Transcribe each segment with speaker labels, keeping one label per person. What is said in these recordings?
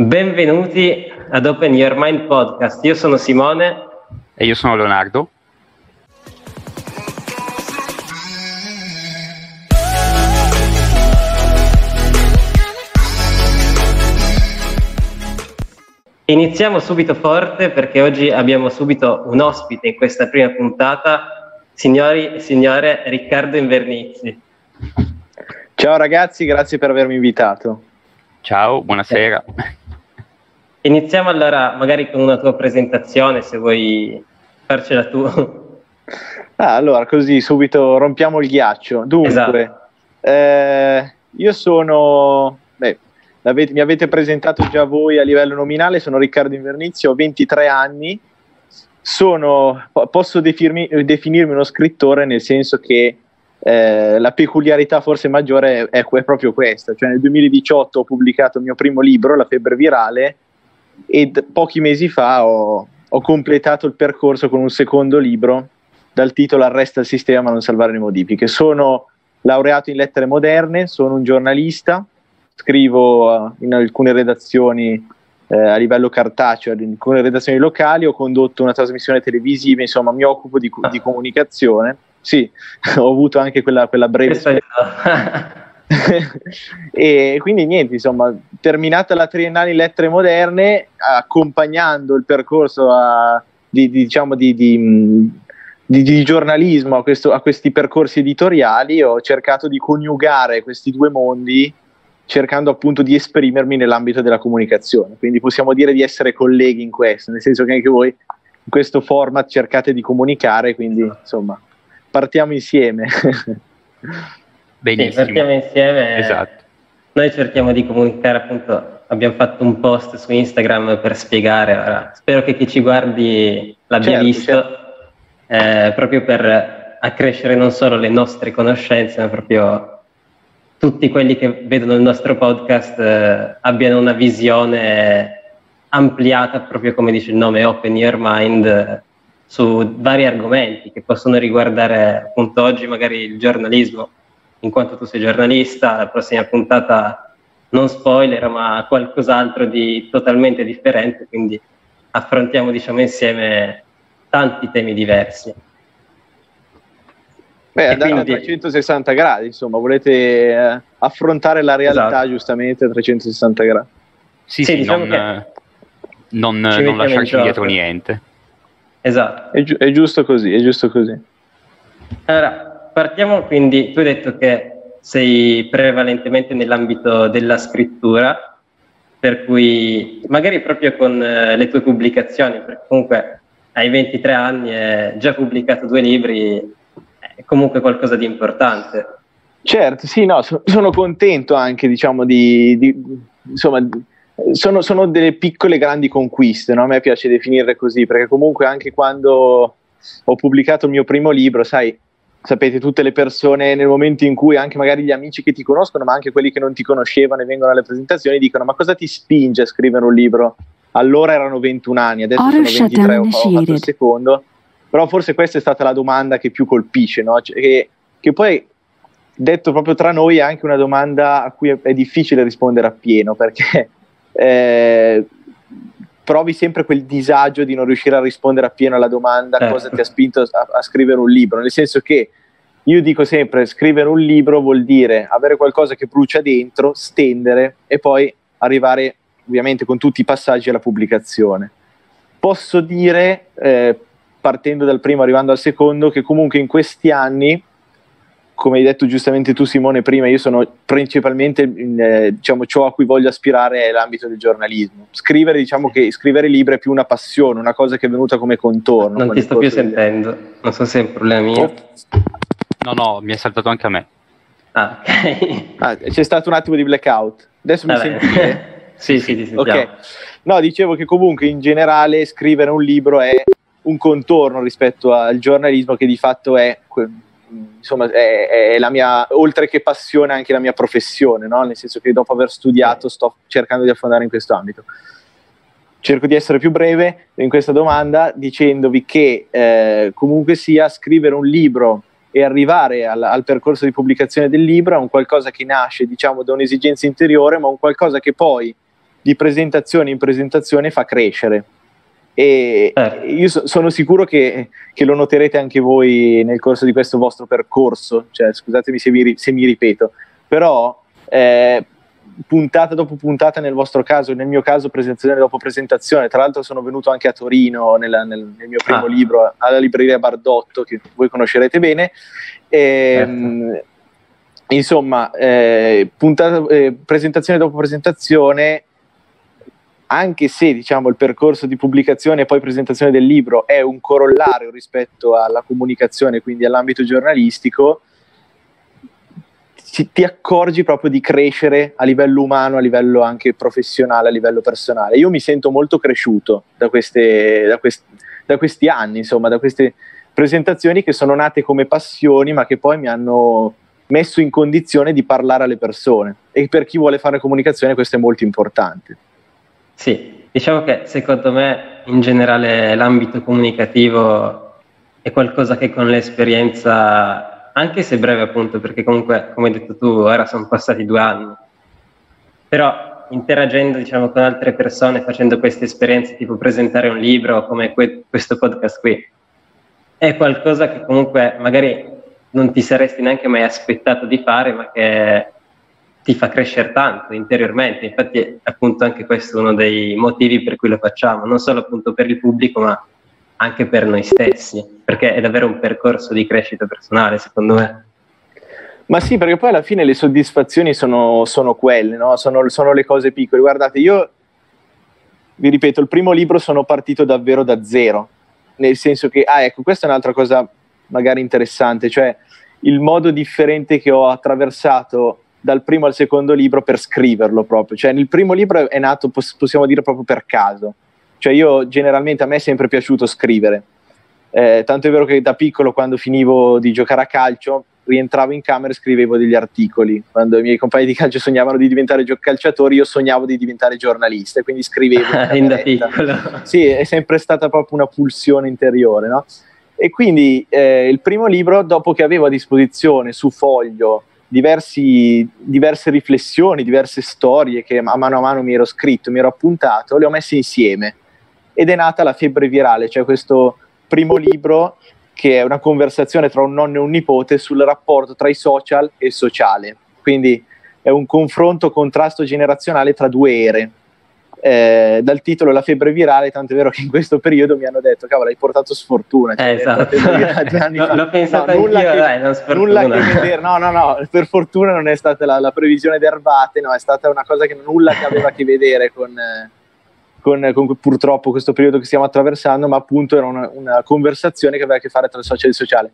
Speaker 1: Benvenuti ad Open Your Mind Podcast. Io sono Simone.
Speaker 2: E io sono Leonardo.
Speaker 1: Iniziamo subito forte perché oggi abbiamo subito un ospite in questa prima puntata, signori e signore Riccardo Invernizzi.
Speaker 3: Ciao ragazzi, grazie per avermi invitato.
Speaker 2: Ciao, buonasera.
Speaker 1: Iniziamo allora magari con una tua presentazione, se vuoi farcela tu.
Speaker 3: Ah, allora, così subito rompiamo il ghiaccio. Dunque, esatto. eh, io sono, beh, mi avete presentato già voi a livello nominale, sono Riccardo Invernizio, ho 23 anni, sono, posso definirmi, definirmi uno scrittore nel senso che eh, la peculiarità forse maggiore è, è, proprio questa, cioè nel 2018 ho pubblicato il mio primo libro, La febbre virale, e pochi mesi fa ho, ho, completato il percorso con un secondo libro dal titolo Arresta il sistema ma non salvare le modifiche. Sono laureato in lettere moderne, sono un giornalista, scrivo uh, in alcune redazioni eh, a livello cartaceo, in alcune redazioni locali, ho condotto una trasmissione televisiva, insomma mi occupo di, di comunicazione. Sì, ho avuto anche quella, quella breve... e quindi niente, insomma, terminata la triennale in lettere moderne, accompagnando il percorso a, di, di, diciamo, di, di giornalismo a, questo, a, questi percorsi editoriali, ho cercato di coniugare questi due mondi cercando appunto di esprimermi nell'ambito della comunicazione. Quindi possiamo dire di essere colleghi in questo, nel senso che anche voi in questo format cercate di comunicare, quindi insomma, partiamo insieme.
Speaker 1: Benissimo. Sì, partiamo insieme. Esatto. Noi cerchiamo di comunicare, appunto, abbiamo fatto un post su Instagram per spiegare, ora, spero che chi ci guardi l'abbia certo, visto, certo. Eh, proprio per accrescere non solo le nostre conoscenze, ma proprio tutti quelli che vedono il nostro podcast eh, abbiano una visione ampliata, proprio come dice il nome, Open Your Mind, eh, su vari argomenti che possono riguardare appunto oggi magari il giornalismo, in quanto tu sei giornalista, la prossima puntata non spoiler, ma qualcos'altro di totalmente differente, quindi affrontiamo diciamo insieme tanti temi diversi.
Speaker 3: Beh, andare quindi... a 360 gradi, insomma, volete eh, affrontare la realtà esatto. giustamente a 360 gradi.
Speaker 2: Sì, sì, sì diciamo non, eh, non, non lasciarci indietro niente.
Speaker 1: Esatto.
Speaker 3: È, gi- è giusto così, è giusto così.
Speaker 1: Allora, partiamo quindi, tu hai detto che sei prevalentemente nell'ambito della scrittura, per cui magari proprio con eh, le tue pubblicazioni, perché comunque hai 23 anni e già pubblicato due libri, è comunque qualcosa di importante.
Speaker 3: Certo, sì, no, so, sono contento anche, diciamo, di, di insomma, sono, sono, delle piccole grandi conquiste, no? a me piace definirle così, perché comunque anche quando ho pubblicato il mio primo libro, sai, sapete, tutte le persone nel momento in cui anche magari gli amici che ti conoscono, ma anche quelli che non ti conoscevano e vengono alle presentazioni, dicono ma cosa ti spinge a scrivere un libro? Allora erano 21 anni, adesso Auto sono 23, ho, ho fatto il secondo. Però forse questa è stata la domanda che più colpisce, no? Cioè, che, che poi detto proprio tra noi è anche una domanda a cui è, è difficile rispondere appieno perché eh, provi sempre quel disagio di non riuscire a rispondere appieno alla domanda eh. cosa ti ha spinto a, a, scrivere un libro, nel senso che io dico sempre scrivere un libro vuol dire avere qualcosa che brucia dentro, stendere e poi arrivare ovviamente con tutti i passaggi alla pubblicazione. Posso dire, eh, partendo dal primo arrivando al secondo, che comunque in questi anni come hai detto giustamente tu Simone prima, io sono principalmente, in, eh, diciamo, ciò a cui voglio aspirare è l'ambito del giornalismo. Scrivere, diciamo che scrivere libri è più una passione, una cosa che è venuta come contorno.
Speaker 1: Non ti sto più sentendo, non so se è un problema mio. Oh.
Speaker 2: No, no, mi è saltato anche a me.
Speaker 1: Ah, ok.
Speaker 3: Ah, c'è stato un attimo di blackout. Adesso mi senti?
Speaker 1: sì, sì, ti sentiamo. Ok.
Speaker 3: No, dicevo che comunque in generale scrivere un libro è un contorno rispetto al giornalismo che di fatto è insomma, è, è, la mia, oltre che passione, anche la mia professione, no? nel senso che dopo aver studiato sto cercando di affondare in questo ambito. Cerco di essere più breve in questa domanda dicendovi che eh, comunque sia scrivere un libro e arrivare al, al, percorso di pubblicazione del libro è un qualcosa che nasce diciamo da un'esigenza interiore, ma un qualcosa che poi di presentazione in presentazione fa crescere. E certo. io so, sono sicuro che, che, lo noterete anche voi nel corso di questo vostro percorso, cioè, scusatemi se mi, se mi ripeto, però eh, puntata dopo puntata nel vostro caso, nel mio caso presentazione dopo presentazione, tra l'altro sono venuto anche a Torino nel, nel, nel mio primo ah. libro alla libreria Bardotto che voi conoscerete bene. E, certo. Insomma, eh, puntata, eh, presentazione dopo presentazione, anche se diciamo, il percorso di pubblicazione e poi presentazione del libro è un corollario rispetto alla comunicazione, quindi all'ambito giornalistico, ci, ti accorgi proprio di crescere a livello umano, a livello anche professionale, a livello personale. Io mi sento molto cresciuto da, queste, da, quest, da questi anni, insomma, da queste presentazioni che sono nate come passioni, ma che poi mi hanno messo in condizione di parlare alle persone. E per chi vuole fare comunicazione questo è molto importante.
Speaker 1: Sì, diciamo che secondo me in generale l'ambito comunicativo è qualcosa che con l'esperienza anche se breve appunto, perché comunque, come hai detto tu, ora sono passati due anni, però interagendo diciamo, con altre persone, facendo queste esperienze, tipo presentare un libro come que- questo podcast qui, è qualcosa che comunque magari non ti saresti neanche mai aspettato di fare, ma che ti fa crescere tanto interiormente. Infatti, appunto, anche questo è uno dei motivi per cui lo facciamo, non solo appunto per il pubblico, ma anche per noi stessi, perché è davvero un percorso di crescita personale, secondo me.
Speaker 3: Ma sì, perché poi alla fine le soddisfazioni sono, sono quelle, no? sono, sono, le cose piccole. Guardate, io vi ripeto, il primo libro sono partito davvero da zero, nel senso che, ah ecco, questa è un'altra cosa magari interessante, cioè il modo differente che ho attraversato dal primo al secondo libro per scriverlo proprio. Cioè nel primo libro è nato, possiamo dire, proprio per caso cioè io generalmente a me è sempre piaciuto scrivere, eh, tanto è vero che da piccolo quando finivo di giocare a calcio rientravo in camera e scrivevo degli articoli. Quando i miei compagni di calcio sognavano di diventare calciatori, io sognavo di diventare giornalista e quindi scrivevo. In da piccolo. Sì, è sempre stata proprio una pulsione interiore, no? E quindi eh, il primo libro, dopo che avevo a disposizione su foglio diversi, diverse riflessioni, diverse storie che a mano a mano mi ero scritto, mi ero appuntato, le ho messe insieme ed è nata la febbre virale, cioè questo primo libro che è una conversazione tra un nonno e un nipote sul rapporto tra i social e il sociale. Quindi è un confronto, contrasto generazionale tra due ere. Eh, dal titolo La febbre virale, tanto è vero che in questo periodo mi hanno detto cavolo hai portato sfortuna cioè,
Speaker 1: eh, esatto. no, l'ho pensato no, nulla, che, dai,
Speaker 3: nulla che vedere no no no per fortuna non è stata la, la previsione d'erbate no è stata una cosa che nulla che aveva a che vedere con, eh, con, con, purtroppo questo periodo che stiamo attraversando, ma appunto era una, una conversazione che aveva a che fare tra il social e il sociale.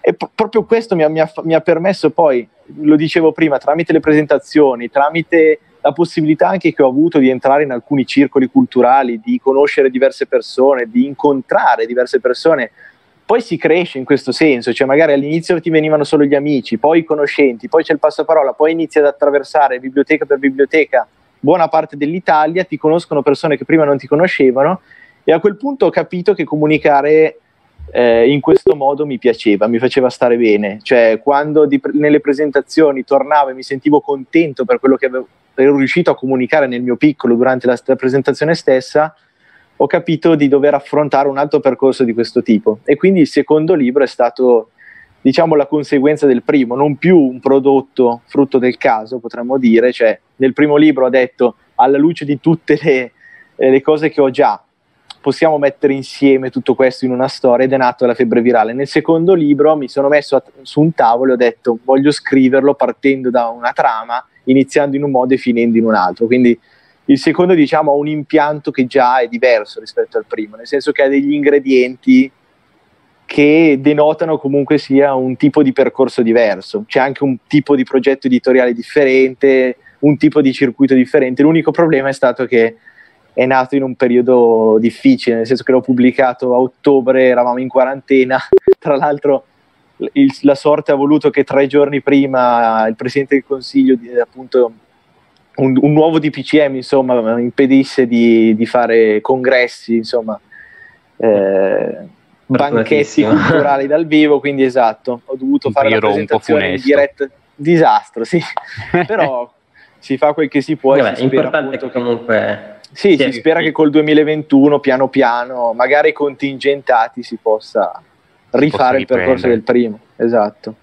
Speaker 3: E p- proprio questo mi ha, mi, ha, mi ha, permesso poi, lo dicevo prima, tramite le presentazioni, tramite la possibilità anche che ho avuto di entrare in alcuni circoli culturali, di conoscere diverse persone, di incontrare diverse persone, poi si cresce in questo senso, cioè magari all'inizio ti venivano solo gli amici, poi i conoscenti, poi c'è il passaparola, poi inizi ad attraversare biblioteca per biblioteca buona parte dell'Italia, ti conoscono persone che prima non ti conoscevano e a quel punto ho capito che comunicare eh, in questo modo mi piaceva, mi faceva stare bene, cioè quando di, nelle presentazioni tornavo e mi sentivo contento per quello che avevo, ero riuscito a comunicare nel mio piccolo durante la, la presentazione stessa, ho capito di dover affrontare un altro percorso di questo tipo e quindi il secondo libro è stato diciamo la conseguenza del primo, non più un prodotto frutto del caso, potremmo dire, cioè nel primo libro ho detto alla luce di tutte le, eh, le cose che ho già, possiamo mettere insieme tutto questo in una storia ed è nato la febbre virale. Nel secondo libro mi sono messo a, su un tavolo e ho detto voglio scriverlo partendo da una trama, iniziando in un modo e finendo in un altro. Quindi il secondo diciamo ha un impianto che già è diverso rispetto al primo, nel senso che ha degli ingredienti che denotano comunque sia un tipo di percorso diverso. C'è anche un tipo di progetto editoriale differente, un tipo di circuito differente. L'unico problema è stato che è nato in un periodo difficile, nel senso che l'ho pubblicato a ottobre, eravamo in quarantena. Tra l'altro, il, la sorte ha voluto che tre giorni prima il Presidente del Consiglio, appunto, un, un nuovo DPCM, insomma, impedisse di, di fare congressi, insomma. Eh, banchetti culturali dal vivo, quindi esatto, ho dovuto fare la presentazione in diretta. Disastro, sì. Però si fa quel che si può.
Speaker 1: Vabbè, è importante che comunque...
Speaker 3: Sì, si spera che col 2021 piano piano, magari contingentati, si possa rifare il percorso del primo. Esatto.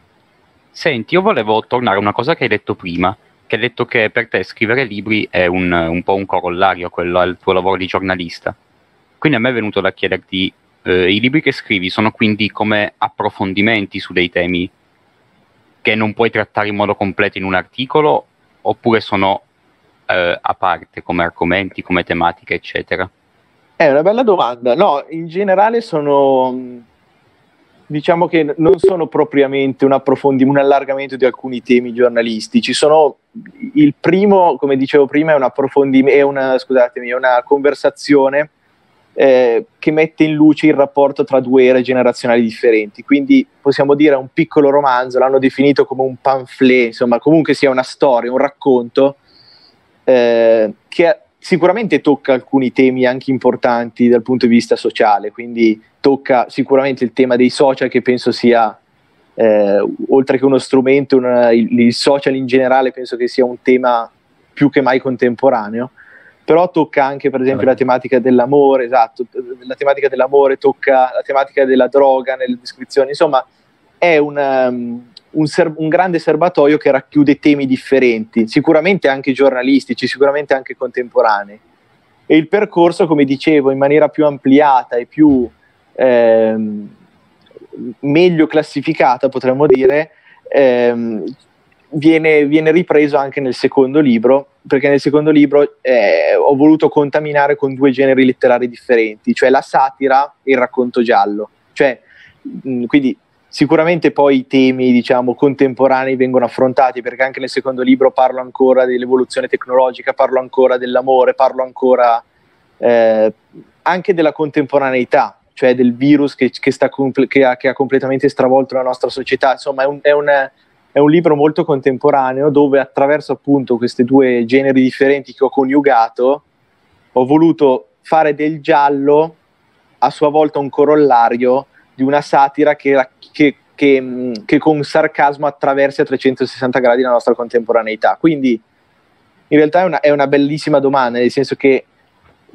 Speaker 2: Senti, io volevo tornare a una cosa che hai detto prima, che hai detto che per te scrivere libri è un, un po' un corollario a quello al tuo lavoro di giornalista. Quindi a me è venuto da chiederti, eh, i libri che scrivi sono quindi come approfondimenti su dei temi che non puoi trattare in modo completo in un articolo oppure sono eh, a parte come argomenti, come tematiche, eccetera?
Speaker 3: È una bella domanda. No, in generale sono diciamo che non sono propriamente un approfondimento, un allargamento di alcuni temi giornalistici. Sono il primo, come dicevo prima, è un approfondimento, è una, scusatemi, è una conversazione eh, che mette in luce il rapporto tra due ere generazionali differenti. Quindi possiamo dire un piccolo romanzo, l'hanno definito come un pamphlet, insomma, comunque sia una storia, un racconto eh, che sicuramente tocca alcuni temi anche importanti dal punto di vista sociale, quindi tocca sicuramente il tema dei social che penso sia, eh, oltre che uno strumento, una, il, il, social in generale penso che sia un tema più che mai contemporaneo, però tocca anche per esempio la tematica dell'amore, esatto, la tematica dell'amore, tocca la tematica della droga nelle descrizioni, insomma è um, un, ser- un, grande serbatoio che racchiude temi differenti, sicuramente anche giornalistici, sicuramente anche contemporanei. E il percorso, come dicevo, in maniera più ampliata e più ehm, meglio classificata, potremmo dire, ehm, viene, viene, ripreso anche nel secondo libro, perché nel secondo libro eh, ho voluto contaminare con due generi letterari differenti, cioè la satira e il racconto giallo. Cioè, mh, quindi sicuramente poi i temi diciamo, contemporanei vengono affrontati, perché anche nel secondo libro parlo ancora dell'evoluzione tecnologica, parlo ancora dell'amore, parlo ancora eh, anche della contemporaneità, cioè del virus che, che, comple- che, ha, che, ha, completamente stravolto la nostra società. Insomma, è un, è, un, è un, libro molto contemporaneo dove attraverso appunto questi due generi differenti che ho coniugato, ho voluto fare del giallo a sua volta un corollario di una satira che, che con sarcasmo attraversa a 360 gradi la nostra contemporaneità. Quindi in realtà è una, è una bellissima domanda, nel senso che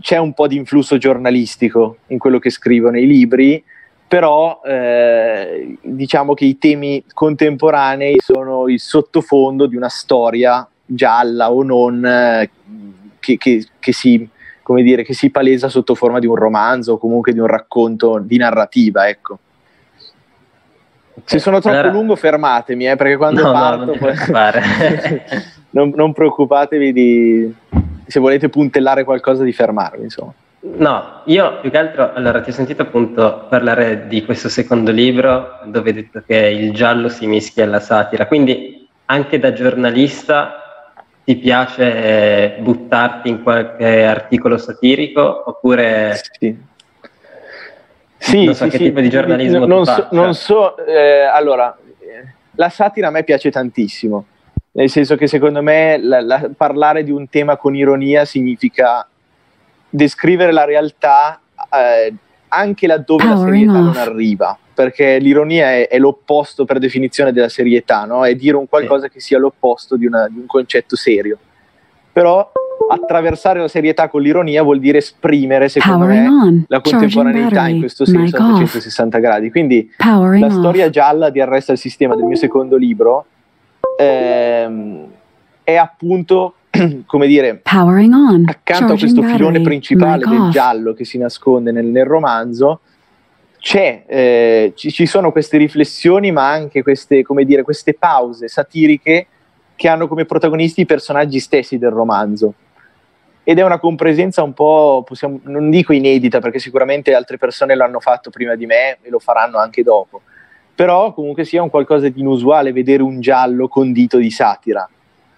Speaker 3: c'è un po' di influsso giornalistico in quello che scrivono i libri, però eh, diciamo che i temi contemporanei sono il sottofondo di una storia gialla o non eh, che, che, che, si, dire, che, si, palesa sotto forma di un romanzo o comunque di un racconto di narrativa. Ecco. Se sono troppo allora... lungo fermatemi, eh, perché quando no, parto... No, non, poi... non, non preoccupatevi di se volete puntellare qualcosa di fermarvi, insomma.
Speaker 1: No, io più che altro, allora ti ho sentito appunto parlare di questo secondo libro dove hai detto che il giallo si mischia alla satira, quindi anche da giornalista ti piace buttarti in qualche articolo satirico oppure...
Speaker 3: Sì. Sì,
Speaker 1: non so
Speaker 3: sì,
Speaker 1: che
Speaker 3: sì.
Speaker 1: tipo di giornalismo
Speaker 3: non so, non so eh, allora, la satira a me piace tantissimo nel senso che secondo me la, la, parlare di un tema con ironia significa descrivere la realtà eh, anche laddove Power la serietà non arriva, perché l'ironia è, è, l'opposto per definizione della serietà, no? è dire un qualcosa sì. che sia l'opposto di, una, di un concetto serio. Però attraversare la serietà con l'ironia vuol dire esprimere, secondo Powering me, on. la contemporaneità in questo senso a 360 gradi. Quindi Powering la storia gialla di Arresta il sistema del mio secondo libro ehm, è appunto come dire on, accanto a questo battery, filone principale del giallo che si nasconde nel, nel romanzo c'è, eh, ci, ci, sono queste riflessioni ma anche queste, come dire, queste pause satiriche che hanno come protagonisti i personaggi stessi del romanzo ed è una compresenza un po', possiamo, non dico inedita perché sicuramente altre persone l'hanno fatto prima di me e lo faranno anche dopo, però comunque sia un qualcosa di inusuale vedere un giallo condito di satira.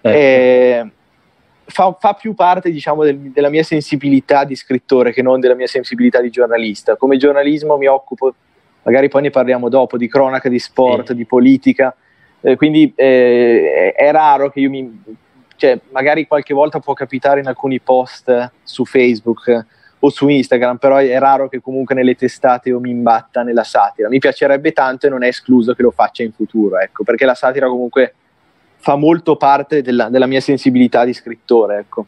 Speaker 3: Ecco. Eh, fa, fa, più parte diciamo, del, della mia sensibilità di scrittore che non della mia sensibilità di giornalista. Come giornalismo mi occupo, magari poi ne parliamo dopo, di cronaca, di sport, sì. di politica, eh, quindi eh, è raro che io mi... Cioè, magari qualche volta può capitare in alcuni post su Facebook o su Instagram, però è raro che comunque nelle testate io mi imbatta nella satira. Mi piacerebbe tanto e non è escluso che lo faccia in futuro, ecco, perché la satira comunque fa molto parte della, della, mia sensibilità di scrittore, ecco.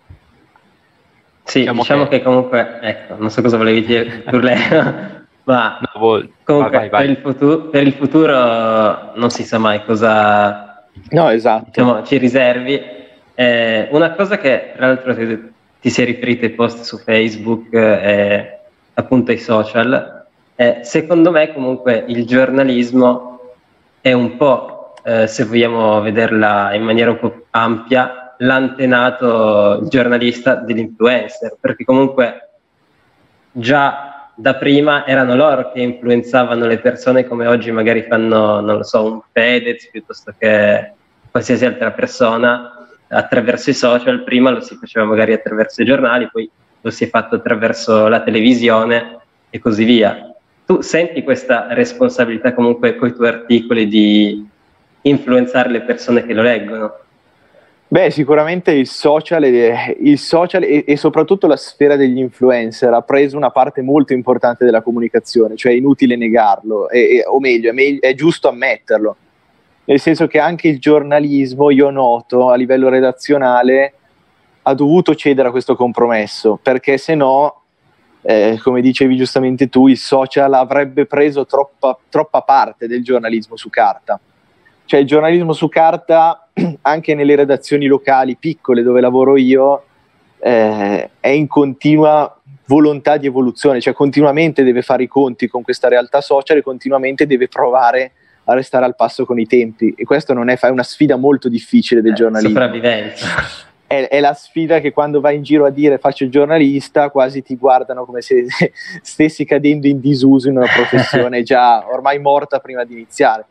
Speaker 1: Sì, diciamo, diciamo che... che... comunque, ecco, non so cosa volevi dire tu lei, ma no, voi... comunque vai, vai. Per, il futuro, per, il futuro, non si sa mai cosa
Speaker 3: no, esatto.
Speaker 1: diciamo, ci riservi. Eh, una cosa che tra l'altro ti, ti si è riferito ai post su Facebook e appunto ai social, eh, secondo me comunque il giornalismo è un po', eh, se vogliamo vederla in maniera un po' ampia, l'antenato giornalista dell'influencer, perché comunque già da prima erano loro che influenzavano le persone come oggi magari fanno, non lo so, un Fedez piuttosto che qualsiasi altra persona attraverso i social, prima lo si faceva magari attraverso i giornali, poi lo si è fatto attraverso la televisione e così via. Tu senti questa responsabilità comunque con i tuoi articoli di influenzare le persone che lo leggono?
Speaker 3: Beh, sicuramente il social, e, il social e, e, soprattutto la sfera degli influencer ha preso una parte molto importante della comunicazione, cioè è inutile negarlo, e, o meglio, è, meglio, è giusto ammetterlo. Nel senso che anche il giornalismo, io noto a livello redazionale, ha dovuto cedere a questo compromesso, perché se no, eh, come dicevi giustamente tu, il social avrebbe preso troppa, troppa parte del giornalismo su carta cioè il giornalismo su carta, anche nelle redazioni locali piccole dove lavoro io, eh, è in continua volontà di evoluzione, cioè continuamente deve fare i conti con questa realtà social e continuamente deve provare a restare al passo con i tempi. E questo non è, è una sfida molto difficile del eh, giornalismo.
Speaker 1: Sopravvivenza.
Speaker 3: È, è, la sfida che quando vai in giro a dire faccio il giornalista, quasi ti guardano come se stessi cadendo in disuso in una professione già ormai morta prima di iniziare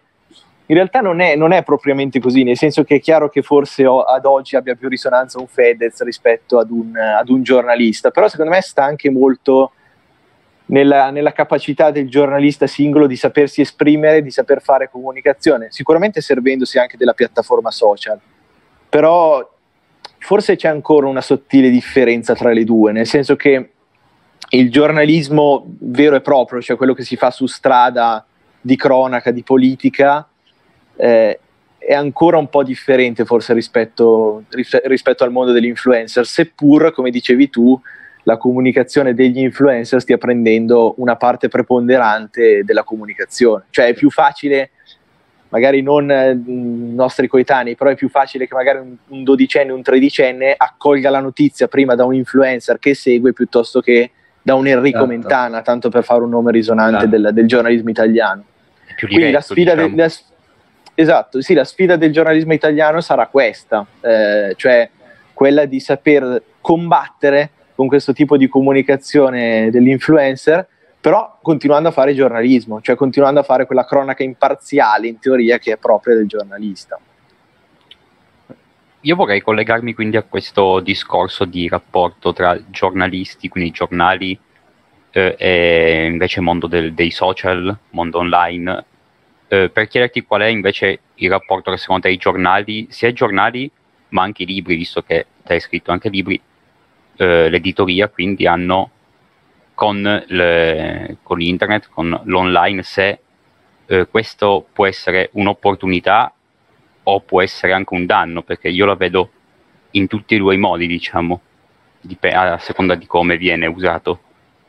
Speaker 3: in realtà non è, non è, propriamente così, nel senso che è chiaro che forse ad oggi abbia più risonanza un Fedez rispetto ad un, ad un giornalista, però secondo me sta anche molto nella, nella, capacità del giornalista singolo di sapersi esprimere, di saper fare comunicazione, sicuramente servendosi anche della piattaforma social, però forse c'è ancora una sottile differenza tra le due, nel senso che il giornalismo vero e proprio, cioè quello che si fa su strada di cronaca, di politica, eh, è ancora un po' differente forse rispetto, rispetto al mondo degli influencer, seppur, come dicevi tu, la comunicazione degli influencer stia prendendo una parte preponderante della comunicazione. Cioè è più facile, magari non i eh, nostri coetanei, però è più facile che magari un, un dodicenne, un tredicenne accolga la notizia prima da un influencer che segue piuttosto che da un Enrico esatto. Mentana, tanto per fare un nome risonante esatto. del, del, giornalismo italiano.
Speaker 2: Quindi diretto, la sfida diciamo. de,
Speaker 3: Esatto, sì, la sfida del giornalismo italiano sarà questa, eh, cioè quella di saper combattere con questo tipo di comunicazione dell'influencer, però continuando a fare giornalismo, cioè continuando a fare quella cronaca imparziale in teoria che è propria del giornalista.
Speaker 2: Io vorrei collegarmi quindi a questo discorso di rapporto tra giornalisti, quindi giornali, eh, e invece mondo del, dei social, mondo online, eh, per chiederti qual è invece il rapporto che secondo te i giornali, sia i giornali ma anche i libri, visto che te hai scritto anche libri, eh, l'editoria quindi hanno con, le, con, l'internet, con l'online, se eh, questo può essere un'opportunità o può essere anche un danno, perché io la vedo in tutti e due i modi, diciamo, a seconda di come viene usato.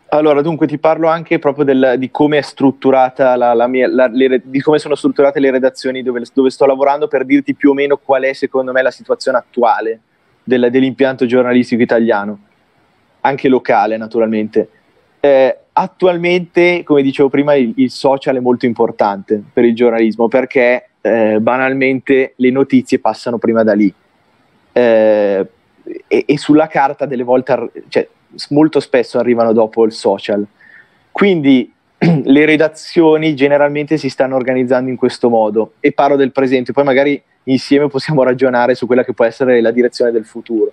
Speaker 3: Allora, dunque ti parlo anche proprio del, di come la, la mia, la, le, di come sono strutturate le redazioni dove, dove, sto lavorando per dirti più o meno qual è secondo me la situazione attuale del, dell'impianto giornalistico italiano, anche locale naturalmente. Eh, attualmente, come dicevo prima, il, il, social è molto importante per il giornalismo perché eh, banalmente le notizie passano prima da lì. Eh, e, e, sulla carta delle volte, cioè, molto spesso arrivano dopo il social. Quindi le redazioni generalmente si stanno organizzando in questo modo e parlo del presente, poi magari insieme possiamo ragionare su quella che può essere la direzione del futuro.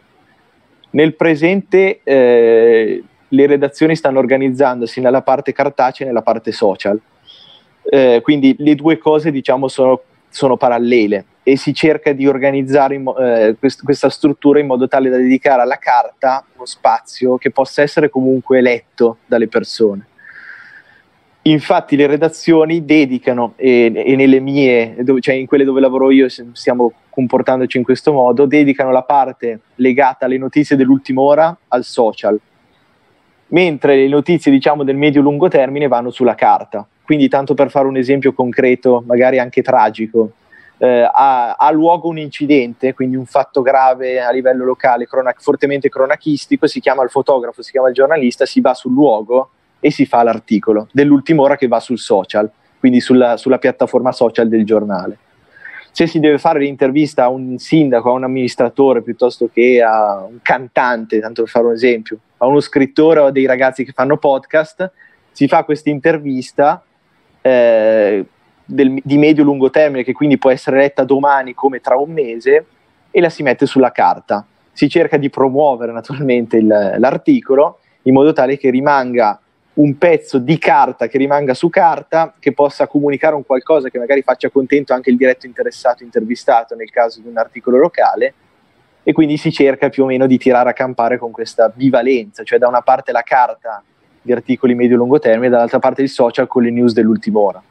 Speaker 3: Nel presente eh, le redazioni stanno organizzandosi nella parte cartacea e nella parte social, eh, quindi le due cose diciamo sono, sono parallele e si cerca di organizzare mo- eh, quest- questa struttura in modo tale da dedicare alla carta uno spazio che possa essere comunque letto dalle persone. Infatti le redazioni dedicano, e, e nelle mie, dove, cioè in quelle dove lavoro io stiamo comportandoci in questo modo, dedicano la parte legata alle notizie dell'ultima ora al social, mentre le notizie diciamo del medio-lungo termine vanno sulla carta. Quindi tanto per fare un esempio concreto, magari anche tragico, eh, ha, ha, luogo un incidente, quindi un fatto grave a livello locale, cronac- fortemente cronachistico, si chiama il fotografo, si chiama il giornalista, si va sul luogo e si fa l'articolo dell'ultima ora che va sul social, quindi sulla, sulla piattaforma social del giornale. Se si deve fare l'intervista a un sindaco, a un amministratore piuttosto che a un cantante, tanto per fare un esempio, a uno scrittore o a dei ragazzi che fanno podcast, si fa questa intervista eh, del, di medio-lungo termine, che quindi può essere letta domani come tra un mese, e la si mette sulla carta. Si cerca di promuovere naturalmente il, l'articolo in modo tale che rimanga un pezzo di carta che rimanga su carta, che possa comunicare un qualcosa che magari faccia contento anche il diretto interessato intervistato nel caso di un articolo locale e quindi si cerca più o meno di tirare a campare con questa bivalenza, cioè da una parte la carta di articoli medio-lungo termine, dall'altra parte il social con le news dell'ultima ora.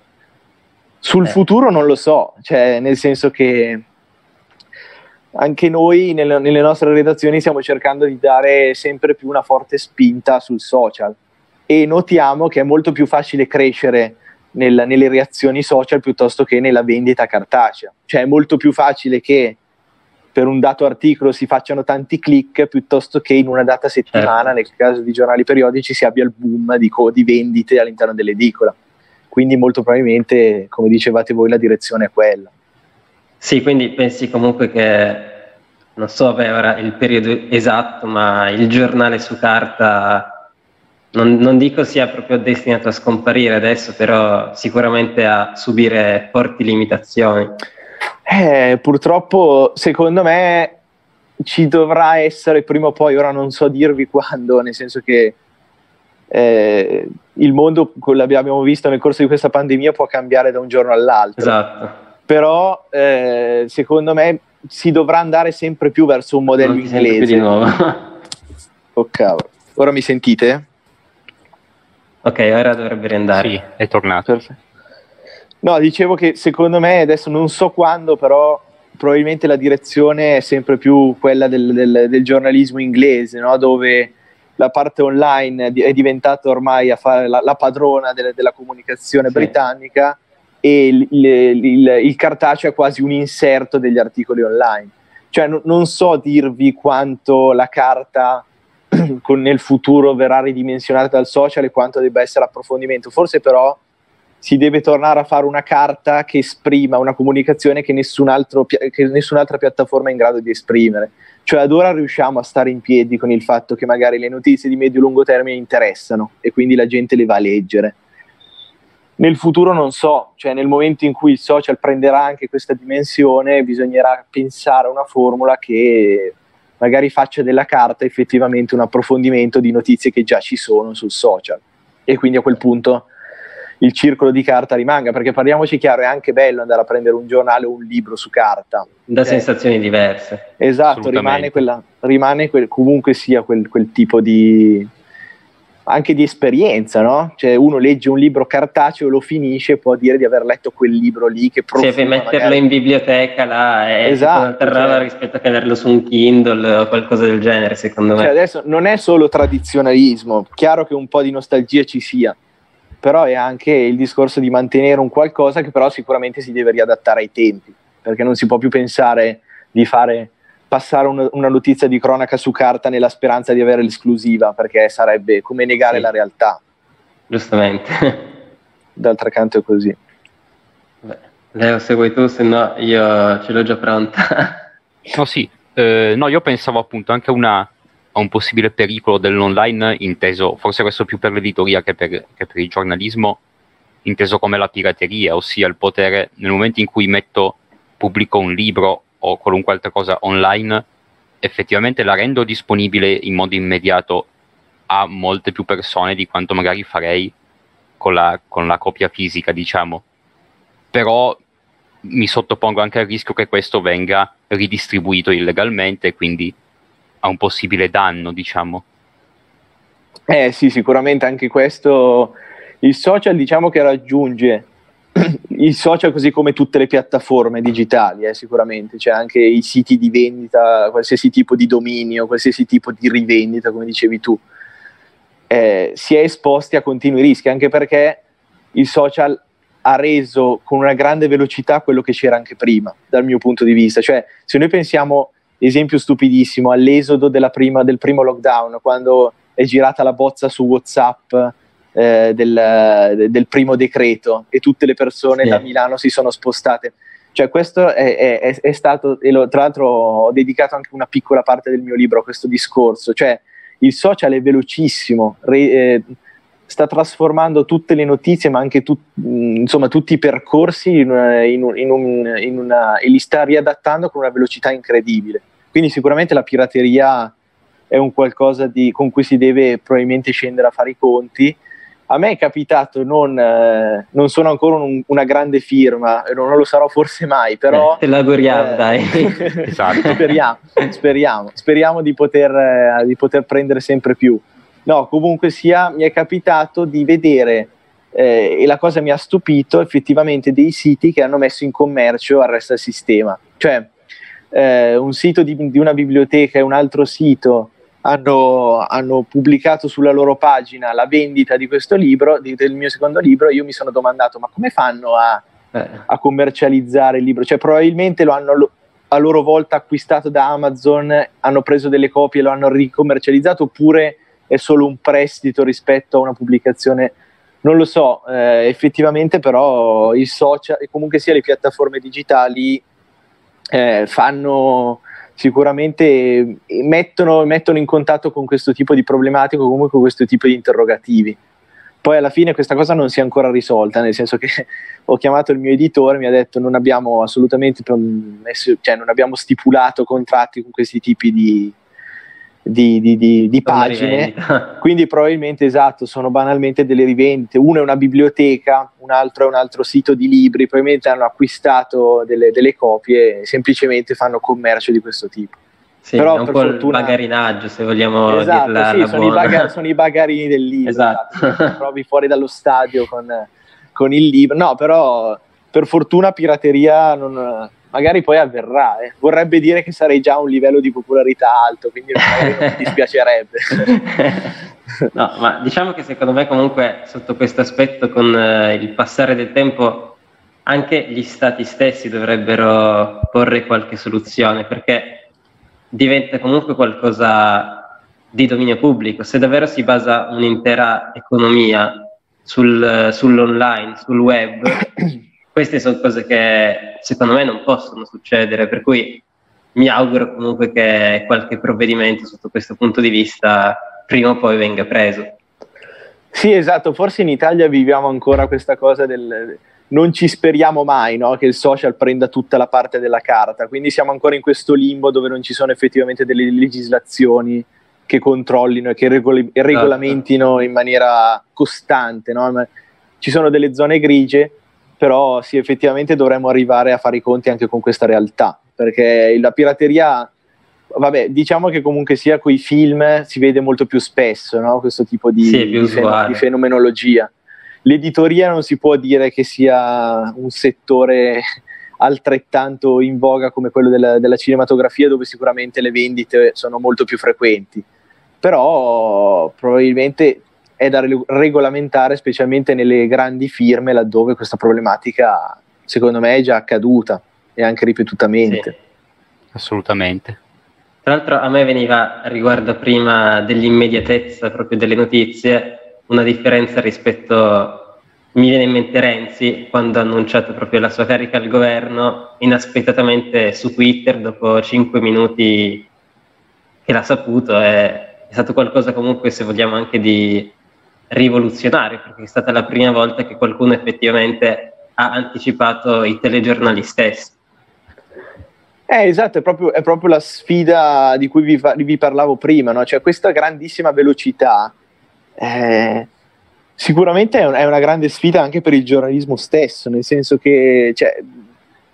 Speaker 3: Sul eh. futuro non lo so, cioè nel senso che anche noi nelle, nelle nostre redazioni stiamo cercando di dare sempre più una forte spinta sul social e notiamo che è molto più facile crescere nel, nelle reazioni social piuttosto che nella vendita cartacea. Cioè è molto più facile che per un dato articolo si facciano tanti click piuttosto che in una data settimana, certo. nel caso di giornali periodici, si abbia il boom di, co- di vendite all'interno dell'edicola. Quindi molto probabilmente, come dicevate voi, la direzione è quella.
Speaker 1: Sì, quindi pensi comunque che, non so beh, ora il periodo esatto, ma il giornale su carta non, non, dico sia proprio destinato a scomparire adesso, però sicuramente a subire forti limitazioni.
Speaker 3: Eh, purtroppo, secondo me, ci dovrà essere prima o poi, ora non so dirvi quando, nel senso che eh, il mondo, l'abbiamo visto nel corso di questa pandemia, può cambiare da un giorno all'altro.
Speaker 1: Esatto.
Speaker 3: Però, eh, secondo me, si dovrà andare sempre più verso un modello non inglese.
Speaker 1: Di nuovo.
Speaker 3: oh cavolo. Ora mi sentite?
Speaker 1: Ok, ora dovrebbe riandare.
Speaker 2: Sì, è tornato. Perfetto.
Speaker 3: No, dicevo che secondo me, adesso non so quando, però probabilmente la direzione è sempre più quella del, del, del giornalismo inglese, no? dove la parte online è diventata ormai a fare la, la padrona de, della comunicazione sì. britannica e il, il, il, il, cartaceo è quasi un inserto degli articoli online. Cioè, n- non so dirvi quanto la carta con, nel futuro verrà ridimensionata dal social e quanto debba essere approfondimento. Forse però si deve tornare a fare una carta che esprima una comunicazione che, nessun altro, che nessun'altra piattaforma è in grado di esprimere. Cioè ad ora riusciamo a stare in piedi con il fatto che magari le notizie di medio-lungo termine interessano e quindi la gente le va a leggere. Nel futuro non so, cioè nel momento in cui il social prenderà anche questa dimensione bisognerà pensare a una formula che magari faccia della carta effettivamente un approfondimento di notizie che già ci sono sul social e quindi a quel punto il circolo di carta rimanga, perché parliamoci chiaro, è anche bello andare a prendere un giornale o un libro su carta.
Speaker 1: Da eh, sensazioni diverse.
Speaker 3: Esatto, rimane, quella, rimane quel, comunque sia quel, quel tipo di, anche di esperienza, no? Cioè uno legge un libro cartaceo, lo finisce e può dire di aver letto quel libro lì che
Speaker 1: profuma, Sì, metterlo magari... in biblioteca là è esatto, cioè... rispetto a che averlo su un Kindle o qualcosa del genere, secondo
Speaker 3: cioè,
Speaker 1: me.
Speaker 3: Adesso non è solo tradizionalismo, chiaro che un po' di nostalgia ci sia, però è anche il discorso di mantenere un qualcosa che però sicuramente si deve riadattare ai tempi, perché non si può più pensare di fare passare un, una notizia di cronaca su carta nella speranza di avere l'esclusiva, perché sarebbe come negare sì. la realtà.
Speaker 1: Giustamente.
Speaker 3: D'altro canto è così.
Speaker 1: Beh, Leo, se vuoi tu, se no io ce l'ho già pronta.
Speaker 2: no, sì. Eh, no, io pensavo appunto anche una, a un possibile pericolo dell'online, inteso forse questo più per l'editoria che per, che per il giornalismo, inteso come la pirateria, ossia il potere, nel momento in cui metto, pubblico un libro o qualunque altra cosa online, effettivamente la rendo disponibile in modo immediato a molte più persone di quanto magari farei con la, con la copia fisica, diciamo. Però mi sottopongo anche al rischio che questo venga ridistribuito illegalmente, quindi a un possibile danno, diciamo.
Speaker 3: Eh sì, sicuramente anche questo il social diciamo che raggiunge il social così come tutte le piattaforme digitali, eh, sicuramente, c'è anche i siti di vendita, qualsiasi tipo di dominio, qualsiasi tipo di rivendita, come dicevi tu, eh, si è esposti a continui rischi, anche perché il social ha reso con una grande velocità quello che c'era anche prima, dal mio punto di vista. Cioè, se noi pensiamo, esempio stupidissimo, all'esodo prima, del primo lockdown, quando è girata la bozza su WhatsApp eh, del, del, primo decreto e tutte le persone sì. da Milano si sono spostate. Cioè, questo è, è, è stato, e lo, tra l'altro ho dedicato anche una piccola parte del mio libro a questo discorso, cioè il social è velocissimo, re, eh, sta trasformando tutte le notizie, ma anche tu, insomma, tutti i percorsi in una, in un, in un, in una, e li sta riadattando con una velocità incredibile. Quindi sicuramente la pirateria è un qualcosa di, con cui si deve probabilmente scendere a fare i conti a me è capitato, non, eh, non sono ancora un, una grande firma, non lo sarò forse mai, però...
Speaker 1: Eh, te l'auguriamo,
Speaker 3: eh,
Speaker 1: dai.
Speaker 3: esatto. speriamo, speriamo, speriamo di poter, eh, di poter, prendere sempre più. No, comunque sia, mi è capitato di vedere, eh, e la cosa mi ha stupito, effettivamente dei siti che hanno messo in commercio Arresta il Sistema. Cioè, eh, un sito di, di una biblioteca e un altro sito hanno, hanno, pubblicato sulla loro pagina la vendita di questo libro, di, del mio secondo libro, io mi sono domandato ma come fanno a, eh. a commercializzare il libro? Cioè probabilmente lo hanno a loro volta acquistato da Amazon, hanno preso delle copie e lo hanno ricommercializzato oppure è solo un prestito rispetto a una pubblicazione? Non lo so, eh, effettivamente però i social e comunque sia le piattaforme digitali eh, fanno sicuramente eh, mettono, mettono, in contatto con questo tipo di problematico, comunque con questo tipo di interrogativi. Poi alla fine questa cosa non si è ancora risolta, nel senso che ho chiamato il mio editore mi ha detto non abbiamo assolutamente messo, cioè non abbiamo stipulato contratti con questi tipi di, di, di, di, di pagine, quindi probabilmente esatto, sono banalmente delle rivendite, uno è una biblioteca, un altro è un altro sito di libri, probabilmente hanno acquistato delle, delle copie e semplicemente fanno commercio di questo tipo.
Speaker 1: Sì, Però è un po' fortuna... il bagarinaggio, se vogliamo
Speaker 3: esatto,
Speaker 1: dirla
Speaker 3: sì, sono, i baga- sono, i bagarini del libro, esatto. esatto. trovi fuori dallo stadio con, con, il libro. No, però per fortuna pirateria non, magari poi avverrà. Eh. Vorrebbe dire che sarei già a un livello di popolarità alto, quindi non mi dispiacerebbe.
Speaker 1: no, ma diciamo che secondo me comunque sotto questo aspetto con eh, il passare del tempo anche gli stati stessi dovrebbero porre qualche soluzione perché diventa comunque qualcosa di dominio pubblico. Se davvero si basa un'intera economia sul, sull'online, sul web, queste sono cose che secondo me non possono succedere, per cui mi auguro comunque che qualche provvedimento sotto questo punto di vista prima o poi venga preso.
Speaker 3: Sì, esatto, forse in Italia viviamo ancora questa cosa del non ci speriamo mai no? che il social prenda tutta la parte della carta, quindi siamo ancora in questo limbo dove non ci sono effettivamente delle legislazioni che controllino e che regoli- regolamentino in maniera costante. No? Ci sono delle zone grigie però sì, effettivamente dovremmo arrivare a fare i conti anche con questa realtà, perché la pirateria, vabbè, diciamo che comunque sia con i film si vede molto più spesso no? questo tipo di, sì, di, fen- di fenomenologia. L'editoria non si può dire che sia un settore altrettanto in voga come quello della, della, cinematografia, dove sicuramente le vendite sono molto più frequenti. Però probabilmente è da regolamentare, specialmente nelle grandi firme, laddove questa problematica, secondo me, è già accaduta e anche ripetutamente.
Speaker 2: Sì, assolutamente.
Speaker 1: Tra l'altro a me veniva riguardo prima dell'immediatezza proprio delle notizie una differenza rispetto mi viene in mente Renzi quando ha annunciato proprio la sua carica al governo inaspettatamente su Twitter dopo cinque minuti che l'ha saputo è, è stato qualcosa comunque se vogliamo anche di rivoluzionario, perché è stata la prima volta che qualcuno effettivamente ha anticipato i telegiornali stessi.
Speaker 3: Eh, esatto, è proprio, è proprio la sfida di cui vi, vi parlavo prima, no? cioè questa grandissima velocità eh, sicuramente è, un, è, una grande sfida anche per il giornalismo stesso, nel senso che cioè,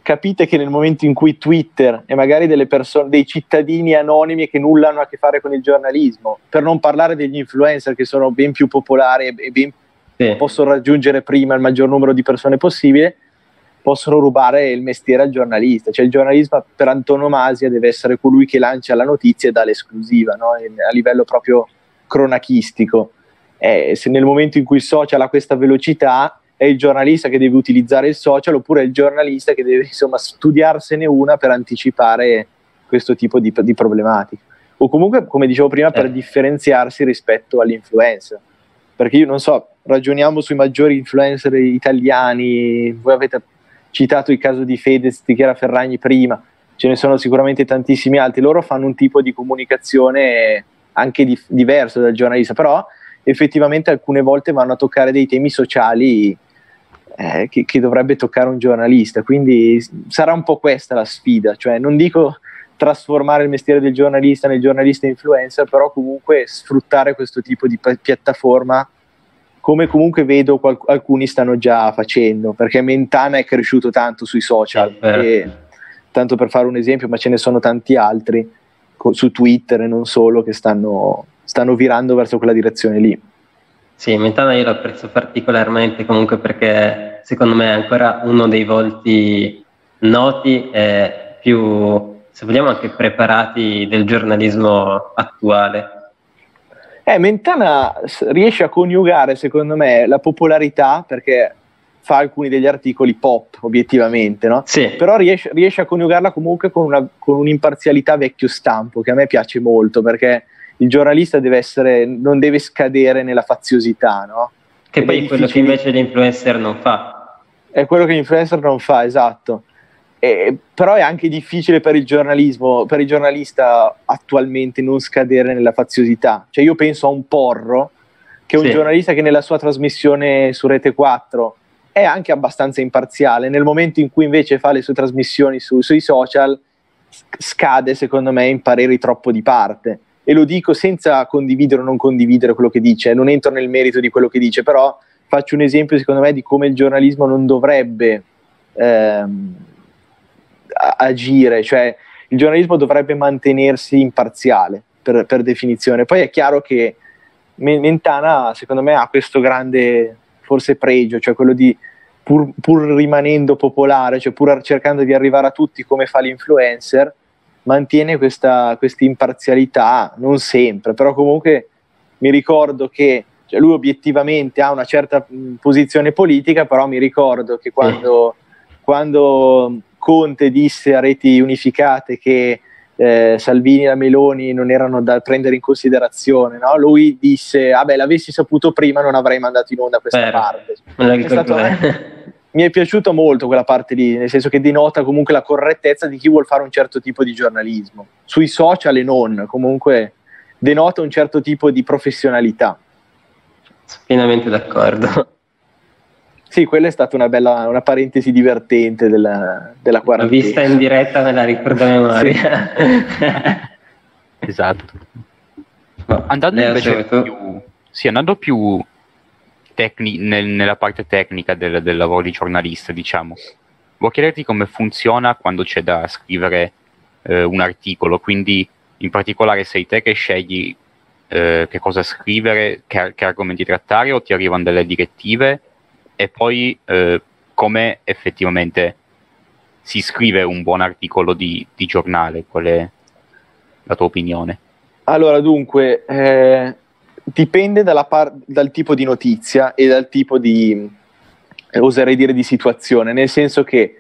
Speaker 3: capite che nel momento in cui Twitter e magari delle persone, dei cittadini anonimi che nulla hanno a che fare con il giornalismo, per non parlare degli influencer che sono ben più popolari e ben sì. possono raggiungere prima il maggior numero di persone possibile, possono rubare il mestiere al giornalista. Cioè il giornalismo per antonomasia deve essere colui che lancia la notizia e dà l'esclusiva, no? a livello proprio cronachistico. Eh, se nel momento in cui il social ha questa velocità, è il giornalista che deve utilizzare il social oppure è il giornalista che deve insomma studiarsene una per anticipare questo tipo di, di problematiche. O comunque, come dicevo prima, per eh. differenziarsi rispetto all'influencer. Perché io non so, ragioniamo sui maggiori influencer italiani, voi avete citato il caso di Fedez, di Chiara Ferragni prima, ce ne sono sicuramente tantissimi altri, loro fanno un tipo di comunicazione anche di, diverso dal giornalista, però effettivamente alcune volte vanno a toccare dei temi sociali eh, che, che, dovrebbe toccare un giornalista, quindi sarà un po' questa la sfida, cioè non dico trasformare il mestiere del giornalista nel giornalista influencer, però comunque sfruttare questo tipo di piattaforma come comunque vedo qual- alcuni stanno già facendo, perché Mentana è cresciuto tanto sui social, e, tanto per fare un esempio, ma ce ne sono tanti altri co- su Twitter e non solo che stanno, stanno virando verso quella direzione lì.
Speaker 1: Sì, Mentana io lo apprezzo particolarmente comunque perché secondo me è ancora uno dei volti noti e più, se vogliamo, anche preparati del giornalismo attuale
Speaker 3: eh, Mentana riesce a coniugare, secondo me, la popolarità, perché fa alcuni degli articoli pop, obiettivamente, no?
Speaker 1: Sì.
Speaker 3: Però riesce, riesce, a coniugarla comunque con, una, con, un'imparzialità vecchio stampo, che a me piace molto, perché il giornalista deve essere, non deve scadere nella faziosità, no?
Speaker 1: Che Ed poi è quello che invece l'influencer non fa.
Speaker 3: È quello che l'influencer non fa, esatto. Eh, però è anche difficile per il giornalismo, per il giornalista attualmente non scadere nella faziosità. Cioè io penso a un Porro, che è un sì. giornalista che nella sua trasmissione su Rete 4 è anche abbastanza imparziale, nel momento in cui invece fa le sue trasmissioni su, sui social scade secondo me in pareri troppo di parte. E lo dico senza condividere o non condividere quello che dice, non entro nel merito di quello che dice, però faccio un esempio secondo me di come il giornalismo non dovrebbe... Ehm, agire, cioè il giornalismo dovrebbe mantenersi imparziale per, per definizione. Poi è chiaro che Mentana, secondo me, ha questo grande forse pregio, cioè quello di pur, pur rimanendo popolare, cioè pur cercando di arrivare a tutti come fa l'influencer, mantiene questa imparzialità, non sempre, però comunque mi ricordo che cioè lui obiettivamente ha una certa posizione politica, però mi ricordo che quando, sì. quando Conte disse a reti unificate che eh, Salvini e la Meloni non erano da prendere in considerazione, no? lui disse, vabbè, l'avessi saputo prima non avrei mandato in onda questa Beh, parte. È stato, mi è piaciuta molto quella parte lì, nel senso che denota comunque la correttezza di chi vuole fare un certo tipo di giornalismo, sui social e non, comunque denota un certo tipo di professionalità.
Speaker 1: Sono pienamente d'accordo.
Speaker 3: Sì, quella è stata una bella una parentesi divertente della, della quarantena.
Speaker 1: L'ho vista in diretta, me la ricordo a memoria.
Speaker 2: esatto. Ma andando invece più, sì, andando più tecni, nel, nella parte tecnica del, del, lavoro di giornalista, diciamo, volevo chiederti come funziona quando c'è da scrivere eh, un articolo, quindi in particolare sei te che scegli eh, che cosa scrivere, che, che argomenti trattare o ti arrivano delle direttive? E poi eh, come effettivamente si scrive un buon articolo di, di giornale, qual è la tua opinione?
Speaker 3: Allora, dunque, eh, dipende par- dal tipo di notizia e dal tipo di, eh, oserei dire, di situazione, nel senso che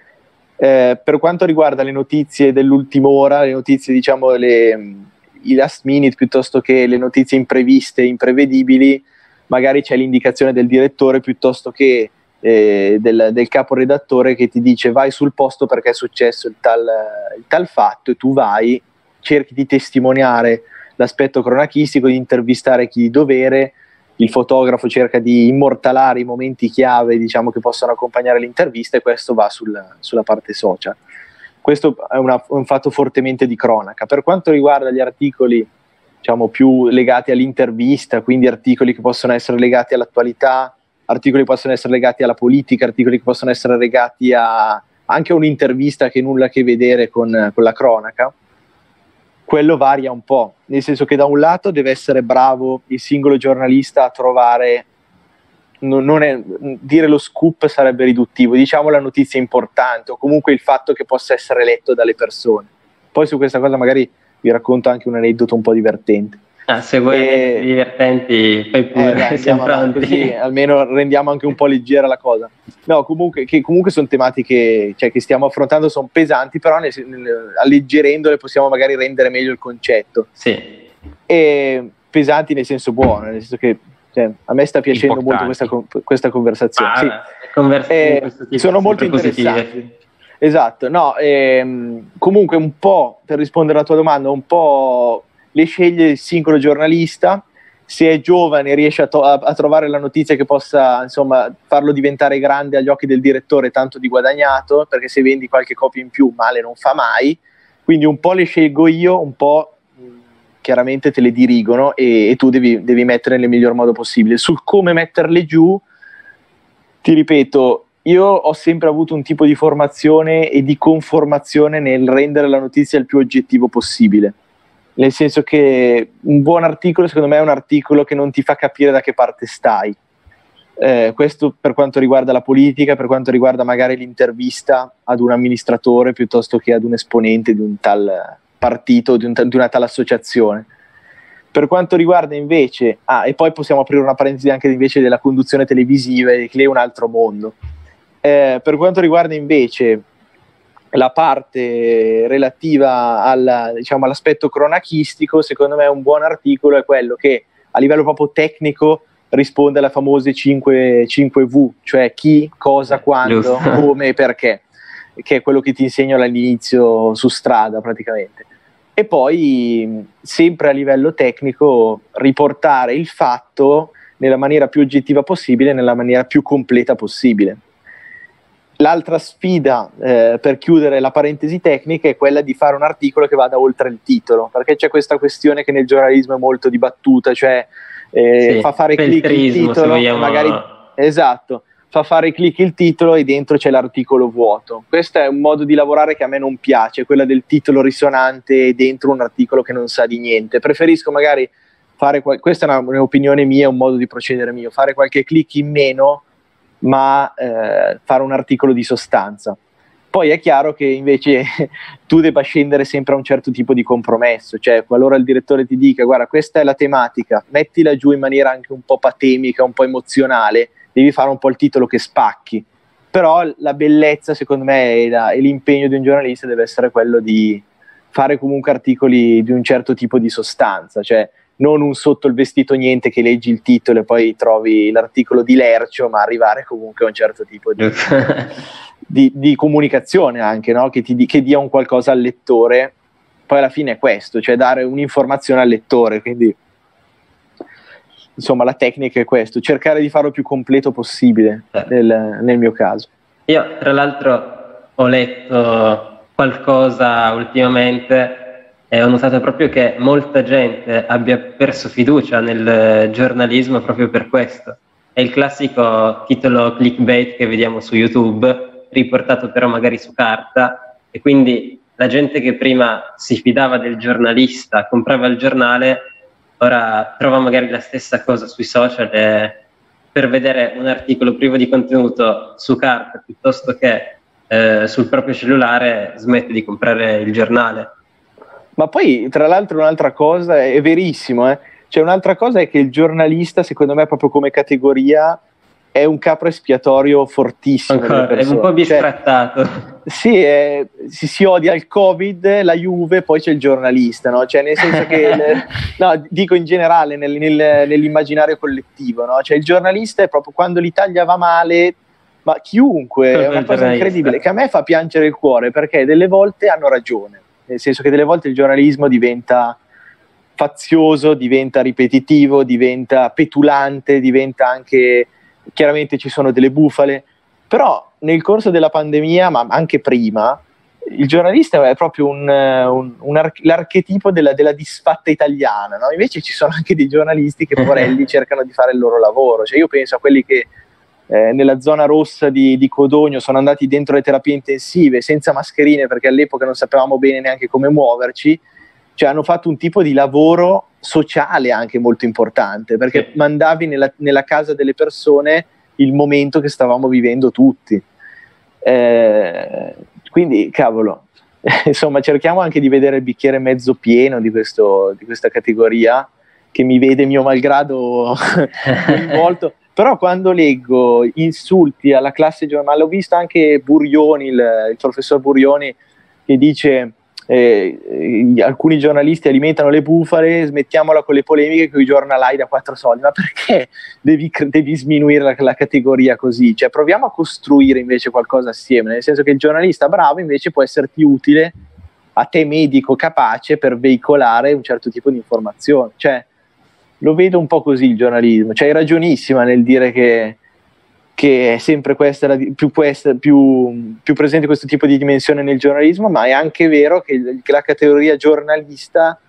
Speaker 3: eh, per quanto riguarda le notizie dell'ultima ora, le notizie, diciamo, le, i last minute piuttosto che le notizie impreviste, imprevedibili, magari c'è l'indicazione del direttore piuttosto che eh, del, del caporedattore che ti dice vai sul posto perché è successo il tal, il tal fatto e tu vai, cerchi di testimoniare l'aspetto cronachistico, di intervistare chi di dovere, il fotografo cerca di immortalare i momenti chiave diciamo, che possono accompagnare l'intervista e questo va sul, sulla parte social. Questo è una, un fatto fortemente di cronaca. Per quanto riguarda gli articoli diciamo, più legati all'intervista, quindi articoli che possono essere legati all'attualità, articoli che possono essere legati alla politica, articoli che possono essere legati a anche un'intervista che nulla a che vedere con, con la cronaca, quello varia un po', nel senso che da un lato deve essere bravo il singolo giornalista a trovare non, non è, dire lo scoop sarebbe riduttivo, diciamo la notizia importante o comunque il fatto che possa essere letto dalle persone. Poi su questa cosa magari vi racconto anche un aneddoto un po' divertente.
Speaker 1: Ah, se vuoi e... divertenti, fai pure,
Speaker 3: eh, siamo pronti. Così, almeno rendiamo anche un po' leggera la cosa. No, comunque, che comunque sono tematiche cioè, che stiamo affrontando, sono pesanti, però nel, nel, alleggerendole possiamo magari rendere meglio il concetto.
Speaker 1: Sì.
Speaker 3: E pesanti nel senso buono, nel senso che cioè, a me sta piacendo Importanti. molto questa, questa conversazione. Ah, sì.
Speaker 1: conversazioni
Speaker 3: eh, sono molto interessanti. Positive. Esatto, no, ehm, comunque un po' per rispondere alla tua domanda, un po' le sceglie il singolo giornalista, se è giovane riesce a, to- a, trovare la notizia che possa insomma, farlo diventare grande agli occhi del direttore, tanto di guadagnato, perché se vendi qualche copia in più male non fa mai, quindi un po' le scelgo io, un po' chiaramente te le dirigono e, e tu devi, devi mettere nel miglior modo possibile. Sul come metterle giù, ti ripeto, io ho sempre avuto un tipo di formazione e di conformazione nel rendere la notizia il più oggettivo possibile nel senso che un buon articolo secondo me è un articolo che non ti fa capire da che parte stai. Eh, questo per quanto riguarda la politica, per quanto riguarda magari l'intervista ad un amministratore piuttosto che ad un esponente di un tal partito, di, un di una tal associazione. Per quanto riguarda invece, ah, e poi possiamo aprire una parentesi anche invece della conduzione televisiva, che è un altro mondo. Eh, per quanto riguarda invece la parte relativa alla, diciamo, all'aspetto cronachistico, secondo me un buon articolo è quello che a livello proprio tecnico risponde alle famose 5, 5V, cioè chi, cosa, quando, come e perché, che è quello che ti insegno all'inizio su strada praticamente. E poi, sempre a livello tecnico, riportare il fatto nella maniera più oggettiva possibile, nella maniera più completa possibile L'altra sfida eh, per chiudere la parentesi tecnica è quella di fare un articolo che vada oltre il titolo, perché c'è questa questione che nel giornalismo è molto dibattuta, cioè eh, sì, fa fare clic il titolo, vogliamo... magari esatto, fa fare clic il titolo e dentro c'è l'articolo vuoto. Questo è un modo di lavorare che a me non piace, quella del titolo risonante dentro un articolo che non sa di niente. Preferisco magari fare, questa è una, un'opinione mia, un modo di procedere mio, fare qualche clic in meno ma eh, fare un articolo di sostanza. Poi è chiaro che invece tu debba scendere sempre a un certo tipo di compromesso, cioè qualora il direttore ti dica guarda questa è la tematica, mettila giù in maniera anche un po' patemica, un po' emozionale, devi fare un po' il titolo che spacchi. Però la bellezza secondo me e, la, e l'impegno di un giornalista deve essere quello di fare comunque articoli di un certo tipo di sostanza, cioè non un sotto il vestito niente che leggi il titolo e poi trovi l'articolo di Lercio, ma arrivare comunque a un certo tipo di, di, di comunicazione anche, no? che, ti, che, dia un qualcosa al lettore. Poi alla fine è questo, cioè dare un'informazione al lettore, quindi insomma la tecnica è questo, cercare di farlo più completo possibile certo. nel, nel mio caso.
Speaker 1: Io tra l'altro ho letto qualcosa ultimamente e ho notato proprio che molta gente abbia perso fiducia nel giornalismo proprio per questo. È il classico titolo clickbait che vediamo su YouTube, riportato però magari su carta, e quindi la gente che prima si fidava del giornalista, comprava il giornale, ora trova magari la stessa cosa sui social e per vedere un articolo privo di contenuto su carta piuttosto che eh, sul proprio cellulare smette di comprare il giornale
Speaker 3: ma poi, tra l'altro, un'altra cosa è verissimo, eh? cioè un'altra cosa è che il giornalista, secondo me, proprio come categoria, è un capro espiatorio fortissimo.
Speaker 1: Ancora, è un po' cioè, bistrattato. Cioè,
Speaker 3: sì, è, si, si, odia il Covid, la Juve, poi c'è il giornalista, no? Cioè, nel senso che, le, no, dico in generale nel, nel, nell'immaginario collettivo, no? Cioè, il giornalista è proprio quando l'Italia va male, ma chiunque, è una cosa incredibile che a me fa piangere il cuore perché delle volte hanno ragione nel senso che delle volte il giornalismo diventa fazioso, diventa ripetitivo, diventa petulante, diventa anche, chiaramente ci sono delle bufale, però nel corso della pandemia, ma anche prima, il giornalista è proprio un, un, un arch- l'archetipo della, della, disfatta italiana, no? invece ci sono anche dei giornalisti che poverelli cercano di fare il loro lavoro, cioè io penso a quelli che eh, nella zona rossa di, di, Codogno sono andati dentro le terapie intensive senza mascherine perché all'epoca non sapevamo bene neanche come muoverci, cioè hanno fatto un tipo di lavoro sociale anche molto importante, perché sì. mandavi nella, nella, casa delle persone il momento che stavamo vivendo tutti. Eh, quindi, cavolo, insomma, cerchiamo anche di vedere il bicchiere mezzo pieno di, questo, di questa categoria che mi vede mio malgrado coinvolto. Però quando leggo insulti alla classe giornale, ho visto anche Burioni, il, il professor Burioni, che dice eh, alcuni giornalisti alimentano le bufale, smettiamola con le polemiche con i giornalai da quattro soldi, ma perché devi, devi sminuire la, la, categoria così? Cioè, proviamo a costruire invece qualcosa assieme, nel senso che il giornalista bravo invece può esserti utile a te medico capace per veicolare un certo tipo di informazione. Cioè, lo vedo un po' così il giornalismo, cioè è ragionissima nel dire che, che è sempre questa, più, questa più, più, presente questo tipo di dimensione nel giornalismo, ma è anche vero che, che la categoria giornalista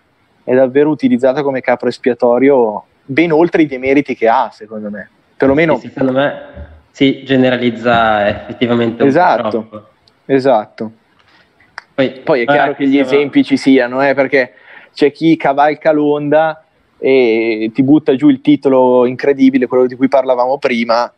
Speaker 3: è davvero utilizzata come capro espiatorio ben oltre i demeriti che ha, secondo me. Perlomeno...
Speaker 1: Sì, secondo me si generalizza effettivamente
Speaker 3: esatto, Esatto. Poi, Poi è chiaro che gli esempi ci siano, eh, perché c'è chi cavalca l'onda e ti butta giù il titolo incredibile, quello di cui parlavamo prima,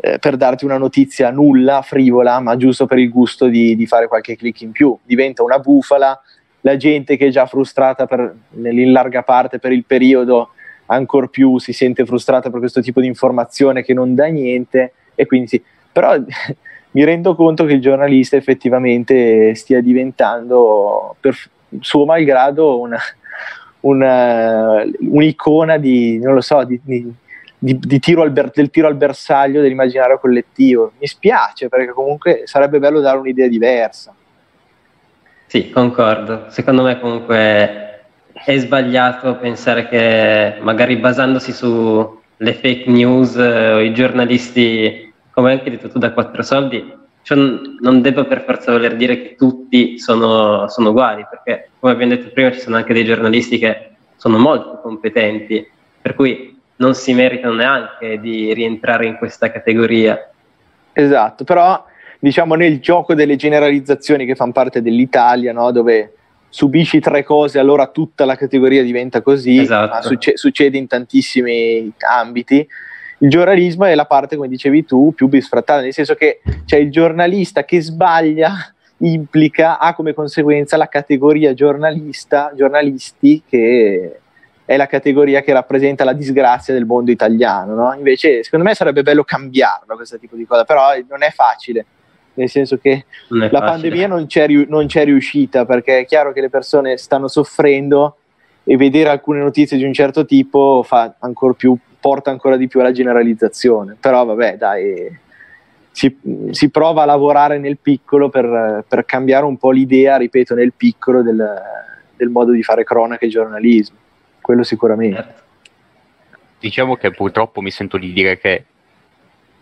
Speaker 3: eh, per darti una notizia nulla, frivola, ma giusto per il gusto di, di, fare qualche click in più. Diventa una bufala, la gente che è già frustrata per, in larga parte per il periodo, ancora più si sente frustrata per questo tipo di informazione che non dà niente e quindi sì. Però mi rendo conto che il giornalista effettivamente stia diventando, per suo malgrado, una, una, un'icona di, non lo so, di, di, di tiro ber, del tiro al bersaglio dell'immaginario collettivo. Mi spiace perché comunque sarebbe bello dare un'idea diversa.
Speaker 1: Sì, concordo. Secondo me comunque è sbagliato pensare che magari basandosi sulle fake news eh, o i giornalisti, come anche detto tu da quattro soldi, cioè non debba per forza voler dire che tutti sono, sono, uguali, perché come abbiamo detto prima ci sono anche dei giornalisti che sono molto competenti, per cui non si meritano neanche di rientrare in questa categoria.
Speaker 3: Esatto, però diciamo nel gioco delle generalizzazioni che fanno parte dell'Italia, no? dove subisci tre cose, allora tutta la categoria diventa così, esatto. succe- succede in tantissimi ambiti il giornalismo è la parte, come dicevi tu, più bisfrattata, nel senso che cioè, il giornalista che sbaglia implica, ha come conseguenza la categoria giornalista, giornalisti che è la categoria che rappresenta la disgrazia del mondo italiano. No? Invece, secondo me sarebbe bello cambiarlo questo tipo di cosa, però non è facile, nel senso che la facile. pandemia non c'è, non c'è riuscita perché è chiaro che le persone stanno soffrendo e vedere alcune notizie di un certo tipo fa ancora più porta ancora di più alla generalizzazione. Però vabbè, dai, si, si prova a lavorare nel piccolo per, per, cambiare un po' l'idea, ripeto, nel piccolo del, del modo di fare cronaca e giornalismo. Quello sicuramente.
Speaker 2: Diciamo che purtroppo mi sento di dire che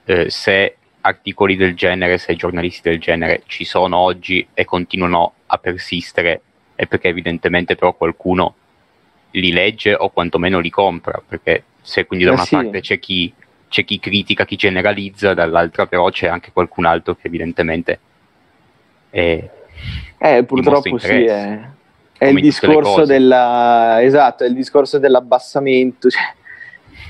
Speaker 2: eh, se articoli del genere, se giornalisti del genere ci sono oggi e continuano a persistere, è perché evidentemente però qualcuno li legge o quantomeno li compra, perché se quindi da eh una sì. parte c'è chi, c'è chi, critica, chi generalizza, dall'altra però c'è anche qualcun altro che evidentemente è...
Speaker 3: Eh, purtroppo sì, è, è il discorso della... Esatto, è il discorso dell'abbassamento, cioè,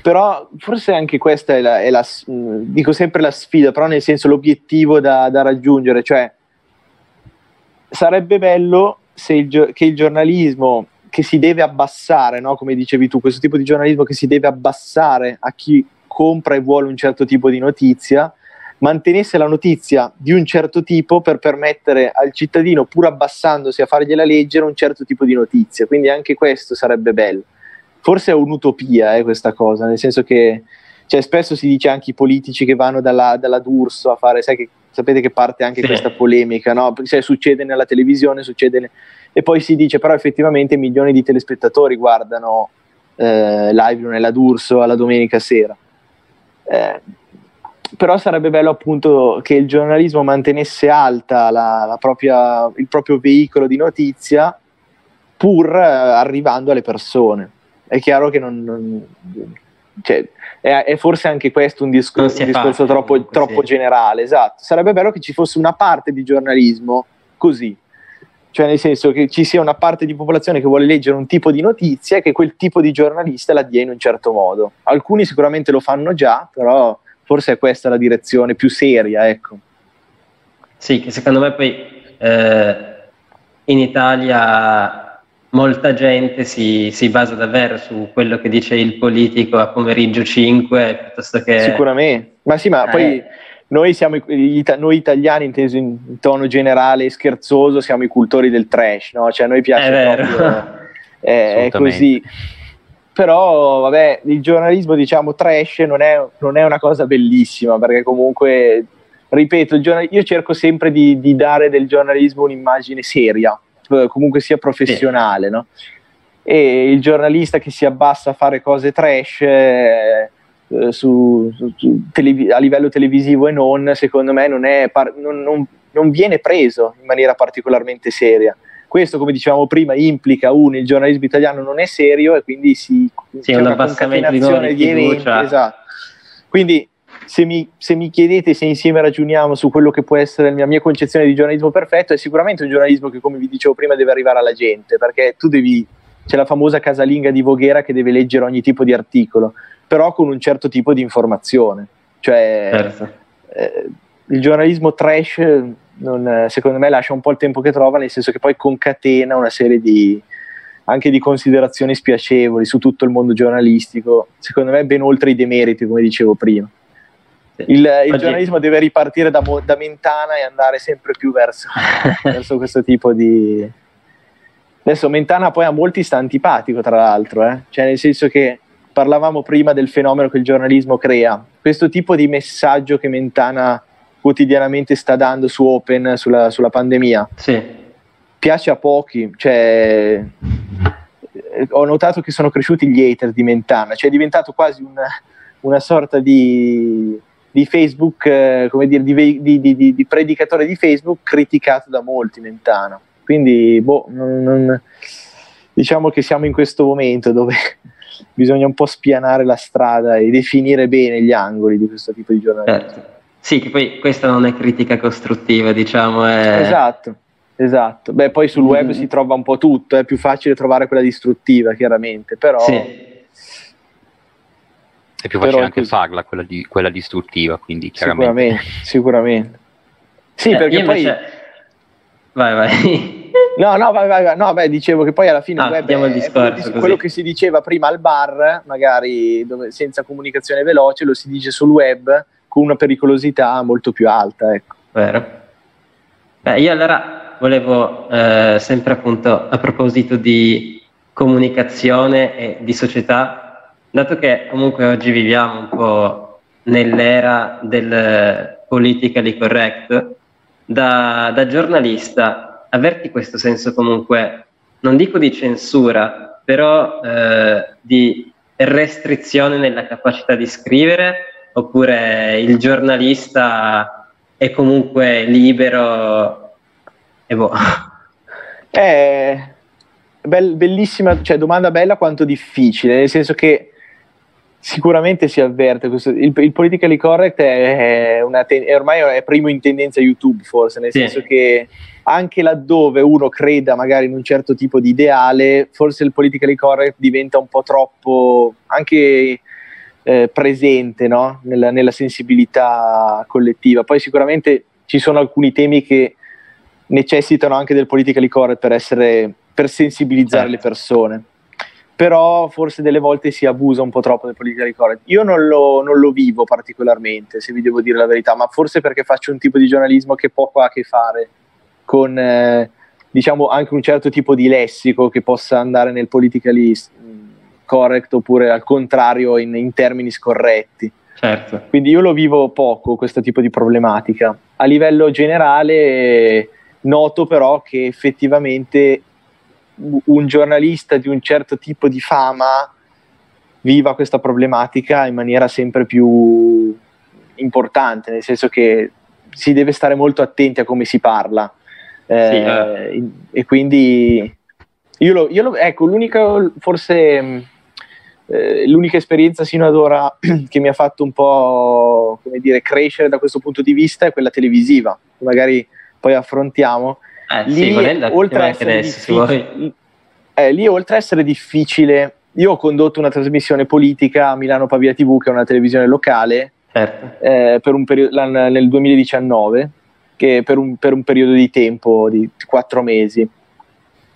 Speaker 3: però forse anche questa è la, è la, dico sempre la sfida, però nel senso l'obiettivo da, da raggiungere, cioè sarebbe bello se il, che il giornalismo che si deve abbassare, no? come dicevi tu, questo tipo di giornalismo che si deve abbassare a chi compra e vuole un certo tipo di notizia, mantenesse la notizia di un certo tipo per permettere al cittadino, pur abbassandosi a fargliela leggere, un certo tipo di notizia. Quindi anche questo sarebbe bello. Forse è un'utopia eh, questa cosa, nel senso che cioè, spesso si dice anche i politici che vanno dalla, dalla D'Urso a fare, sai che, sapete che parte anche sì. questa polemica, no? Cioè, succede nella televisione, succede e poi si dice però effettivamente milioni di telespettatori guardano eh, live nella D'Urso alla domenica sera. Eh, però sarebbe bello appunto che il giornalismo mantenesse alta la, la propria, il proprio veicolo di notizia pur eh, arrivando alle persone. È chiaro che non, non cioè, è, è, forse anche questo un, discor- un discorso facile, troppo, troppo generale, esatto. Sarebbe bello che ci fosse una parte di giornalismo così, cioè nel senso che ci sia una parte di popolazione che vuole leggere un tipo di notizia e che quel tipo di giornalista la dia in un certo modo. Alcuni sicuramente lo fanno già, però forse è questa la direzione più seria, ecco.
Speaker 1: Sì, che secondo me poi eh, in Italia molta gente si, si, basa davvero su quello che dice il politico a pomeriggio 5 piuttosto che...
Speaker 3: Sicuramente, ma sì, ma eh. poi noi, siamo, noi italiani, inteso in tono generale e scherzoso, siamo i cultori del trash, no? Cioè a noi piace
Speaker 1: è
Speaker 3: proprio, è, è così. Però, vabbè, il giornalismo, diciamo, trash non è, non è una cosa bellissima, perché comunque, ripeto, io cerco sempre di, di dare del giornalismo un'immagine seria, comunque sia professionale, no? E il giornalista che si abbassa a fare cose trash... Eh, eh, su, su, televi- a livello televisivo e non, secondo me non, par- non, non, non, viene preso in maniera particolarmente seria. Questo, come dicevamo prima, implica uno, il giornalismo italiano non è serio e quindi si,
Speaker 1: sì, c'è una concatenazione di, di eventi.
Speaker 3: Esatto. Quindi se mi, se mi, chiedete se insieme ragioniamo su quello che può essere la mia concezione di giornalismo perfetto, è sicuramente un giornalismo che, come vi dicevo prima, deve arrivare alla gente, perché tu devi, c'è la famosa casalinga di Voghera che deve leggere ogni tipo di articolo però con un certo tipo di informazione. Cioè, certo. eh, il giornalismo trash, non, secondo me, lascia un po' il tempo che trova, nel senso che poi concatena una serie di, anche di considerazioni spiacevoli su tutto il mondo giornalistico, secondo me ben oltre i demeriti, come dicevo prima. Il, il giornalismo deve ripartire da, da, Mentana e andare sempre più verso, verso questo tipo di... Adesso Mentana poi a molti sta antipatico, tra l'altro, eh? cioè nel senso che parlavamo prima del fenomeno che il giornalismo crea. Questo tipo di messaggio che Mentana quotidianamente sta dando su Open sulla, sulla pandemia
Speaker 1: sì.
Speaker 3: piace a pochi. Cioè, eh, ho notato che sono cresciuti gli hater di Mentana, cioè è diventato quasi una, una sorta di, di Facebook, eh, come dire, di, di, di, di, predicatore di Facebook criticato da molti Mentana. Quindi, boh, non, non, diciamo che siamo in questo momento dove bisogna un po' spianare la strada e definire bene gli angoli di questo tipo di giornalismo.
Speaker 1: Certo. Sì, che poi questa non è critica costruttiva, diciamo. È...
Speaker 3: Esatto, esatto. Beh, poi sul web mm. si trova un po' tutto, è più facile trovare quella distruttiva, chiaramente, però...
Speaker 1: Sì.
Speaker 2: È più facile anche farla, quella, di, quella, distruttiva, quindi chiaramente.
Speaker 3: Sicuramente, sicuramente. Sì, eh, perché poi... Invece...
Speaker 1: Vai, vai.
Speaker 3: No, no, vai, vai, vai. no, beh, dicevo che poi alla fine
Speaker 1: ah,
Speaker 3: web
Speaker 1: è, discorso,
Speaker 3: è quello che si diceva prima al bar, magari dove, senza comunicazione veloce, lo si dice sul web con una pericolosità molto più alta. Ecco.
Speaker 1: Vero. Beh, io allora volevo eh, sempre appunto a proposito di comunicazione e di società, dato che comunque oggi viviamo un po' nell'era del politically correct, da, da giornalista avverti questo senso comunque, non dico di censura, però eh, di restrizione nella capacità di scrivere, oppure il giornalista è comunque libero e boh.
Speaker 3: È bellissima, cioè domanda bella quanto difficile, nel senso che sicuramente si avverte questo, il, il politically correct è, una, è ormai è primo in tendenza YouTube forse, nel sì. senso che anche laddove uno creda magari in un certo tipo di ideale, forse il politically correct diventa un po' troppo anche eh, presente no? nella, nella, sensibilità collettiva. Poi sicuramente ci sono alcuni temi che necessitano anche del politically correct per, essere, per sensibilizzare certo. le persone. Però forse delle volte si abusa un po' troppo del politically correct. Io non lo, non lo vivo particolarmente, se vi devo dire la verità, ma forse perché faccio un tipo di giornalismo che poco ha a che fare con eh, diciamo anche un certo tipo di lessico che possa andare nel politically correct oppure al contrario in, in termini scorretti.
Speaker 1: Certo.
Speaker 3: Quindi io lo vivo poco questo tipo di problematica. A livello generale noto però che effettivamente un giornalista di un certo tipo di fama viva questa problematica in maniera sempre più importante, nel senso che si deve stare molto attenti a come si parla. Eh, sì, eh. E quindi io lo, io lo, ecco, l'unica forse mm, eh, l'unica esperienza sino ad ora che mi ha fatto un po' come dire, crescere da questo punto di vista è quella televisiva, che magari poi affrontiamo. Eh, lì, sì, oltre a essere difficile, eh, lì oltre a essere difficile, io ho condotto una trasmissione politica a Milano Pavia TV, che è una televisione locale, certo. eh, per un periodo, nel 2019, che per un, per un periodo di tempo di quattro mesi.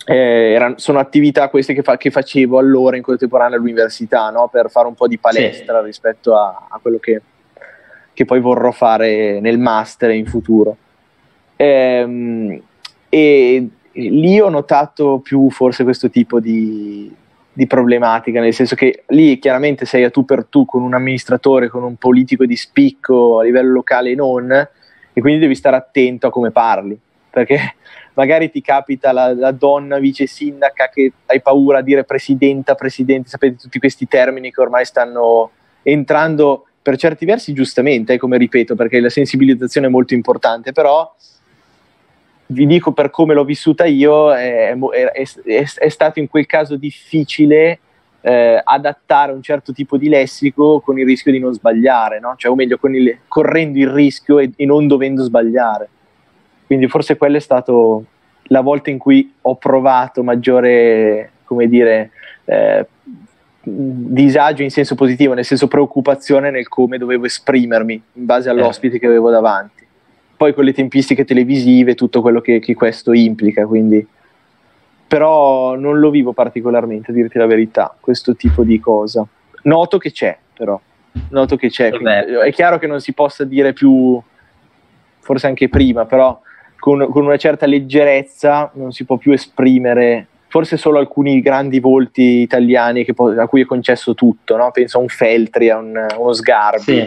Speaker 3: Eh, erano, sono attività queste che, fa, che, facevo allora in contemporanea all'università no? per fare un po' di palestra sì. rispetto a, a quello che, che, poi vorrò fare nel master in futuro. Ehm, e lì ho notato più forse questo tipo di, di, problematica, nel senso che lì chiaramente sei a tu per tu con un amministratore, con un politico di spicco a livello locale e non, e quindi devi stare attento a come parli, perché magari ti capita la, la, donna vice sindaca che hai paura a dire presidenta, presidente, sapete tutti questi termini che ormai stanno entrando per certi versi giustamente, eh, come ripeto, perché la sensibilizzazione è molto importante, però vi dico per come l'ho vissuta io, è, è, è, è stato in quel caso difficile eh, adattare un certo tipo di lessico con il rischio di non sbagliare, no? cioè, o meglio, il, correndo il rischio e, e, non dovendo sbagliare. Quindi forse quella è stata la volta in cui ho provato maggiore, come dire, eh, disagio in senso positivo, nel senso preoccupazione nel come dovevo esprimermi in base all'ospite che avevo davanti. Poi con le tempistiche televisive, tutto quello che, che questo implica, quindi però non lo vivo particolarmente, a dirti la verità, questo tipo di cosa. Noto che c'è, però. Noto che c'è. È chiaro che non si possa dire più, forse anche prima, però con, con una certa leggerezza non si può più esprimere forse solo alcuni grandi volti italiani po- a cui è concesso tutto, no? penso a un Feltri, a, un, a uno Sgarbi,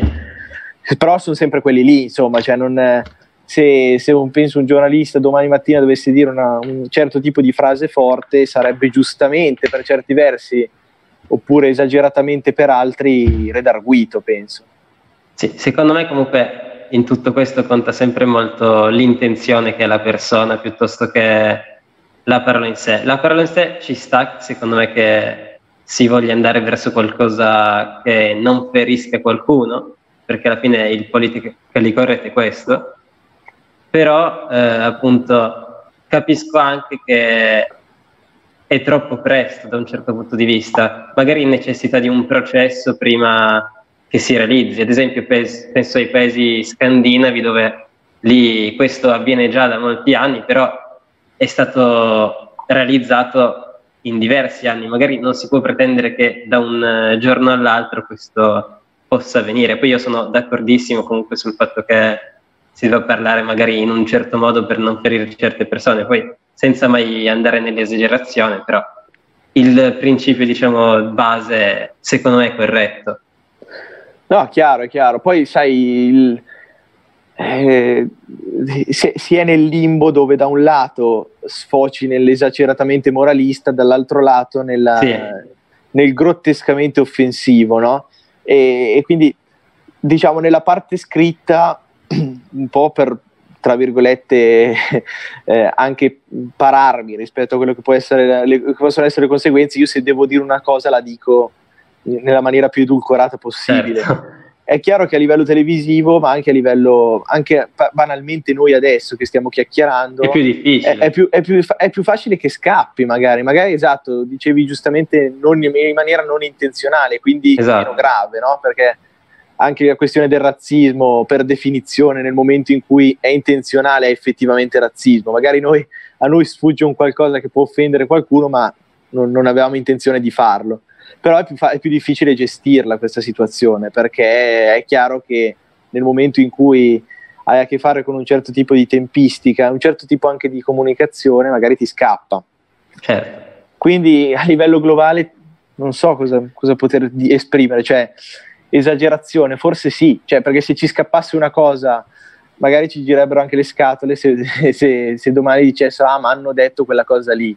Speaker 3: sì. però sono sempre quelli lì, insomma, cioè non, se, se un, penso un giornalista domani mattina dovesse dire una, un certo tipo di frase forte, sarebbe giustamente per certi versi, oppure esageratamente per altri, redarguito, penso.
Speaker 1: Sì, secondo me comunque in tutto questo conta sempre molto l'intenzione che ha la persona piuttosto che la parola in sé. La parola in sé ci sta, secondo me, che si voglia andare verso qualcosa che non ferisca qualcuno, perché alla fine il li corrette è questo, però eh, appunto capisco anche che è troppo presto da un certo punto di vista, magari necessita di un processo prima che si realizzi, ad esempio penso ai paesi scandinavi dove lì questo avviene già da molti anni, però è stato realizzato in diversi anni, magari non si può pretendere che da un giorno all'altro questo possa avvenire. Poi io sono d'accordissimo comunque sul fatto che si deve parlare magari in un certo modo per non ferire certe persone, poi senza mai andare nell'esagerazione, però il principio diciamo base secondo me è corretto.
Speaker 3: No, chiaro, è chiaro. Poi sai, il, eh, si, si, è nel limbo dove da un lato sfoci nell'esageratamente moralista, dall'altro lato nella, sì. nel grottescamente offensivo, no? E, e quindi diciamo nella parte scritta un po' per tra virgolette eh, anche pararmi rispetto a quello che, può essere, le, che possono essere le conseguenze io se devo dire una cosa la dico nella maniera più edulcorata possibile certo. è chiaro che a livello televisivo ma anche a livello anche banalmente noi adesso che stiamo chiacchierando
Speaker 1: è più difficile
Speaker 3: è, è, più, è, più, è più, facile che scappi magari magari esatto dicevi giustamente non, in maniera non intenzionale quindi esatto. meno grave no? perché anche la questione del razzismo, per definizione, nel momento in cui è intenzionale, è effettivamente razzismo. Magari noi, a noi sfugge un qualcosa che può offendere qualcuno, ma non, non avevamo intenzione di farlo. Però è più, fa- è più difficile gestirla questa situazione, perché è chiaro che nel momento in cui hai a che fare con un certo tipo di tempistica, un certo tipo anche di comunicazione, magari ti scappa.
Speaker 1: Certo.
Speaker 3: Quindi a livello globale non so cosa, cosa poter di- esprimere, cioè esagerazione, forse sì, cioè, perché se ci scappasse una cosa magari ci girebbero anche le scatole se, se, se domani dicessero ah ma hanno detto quella cosa lì.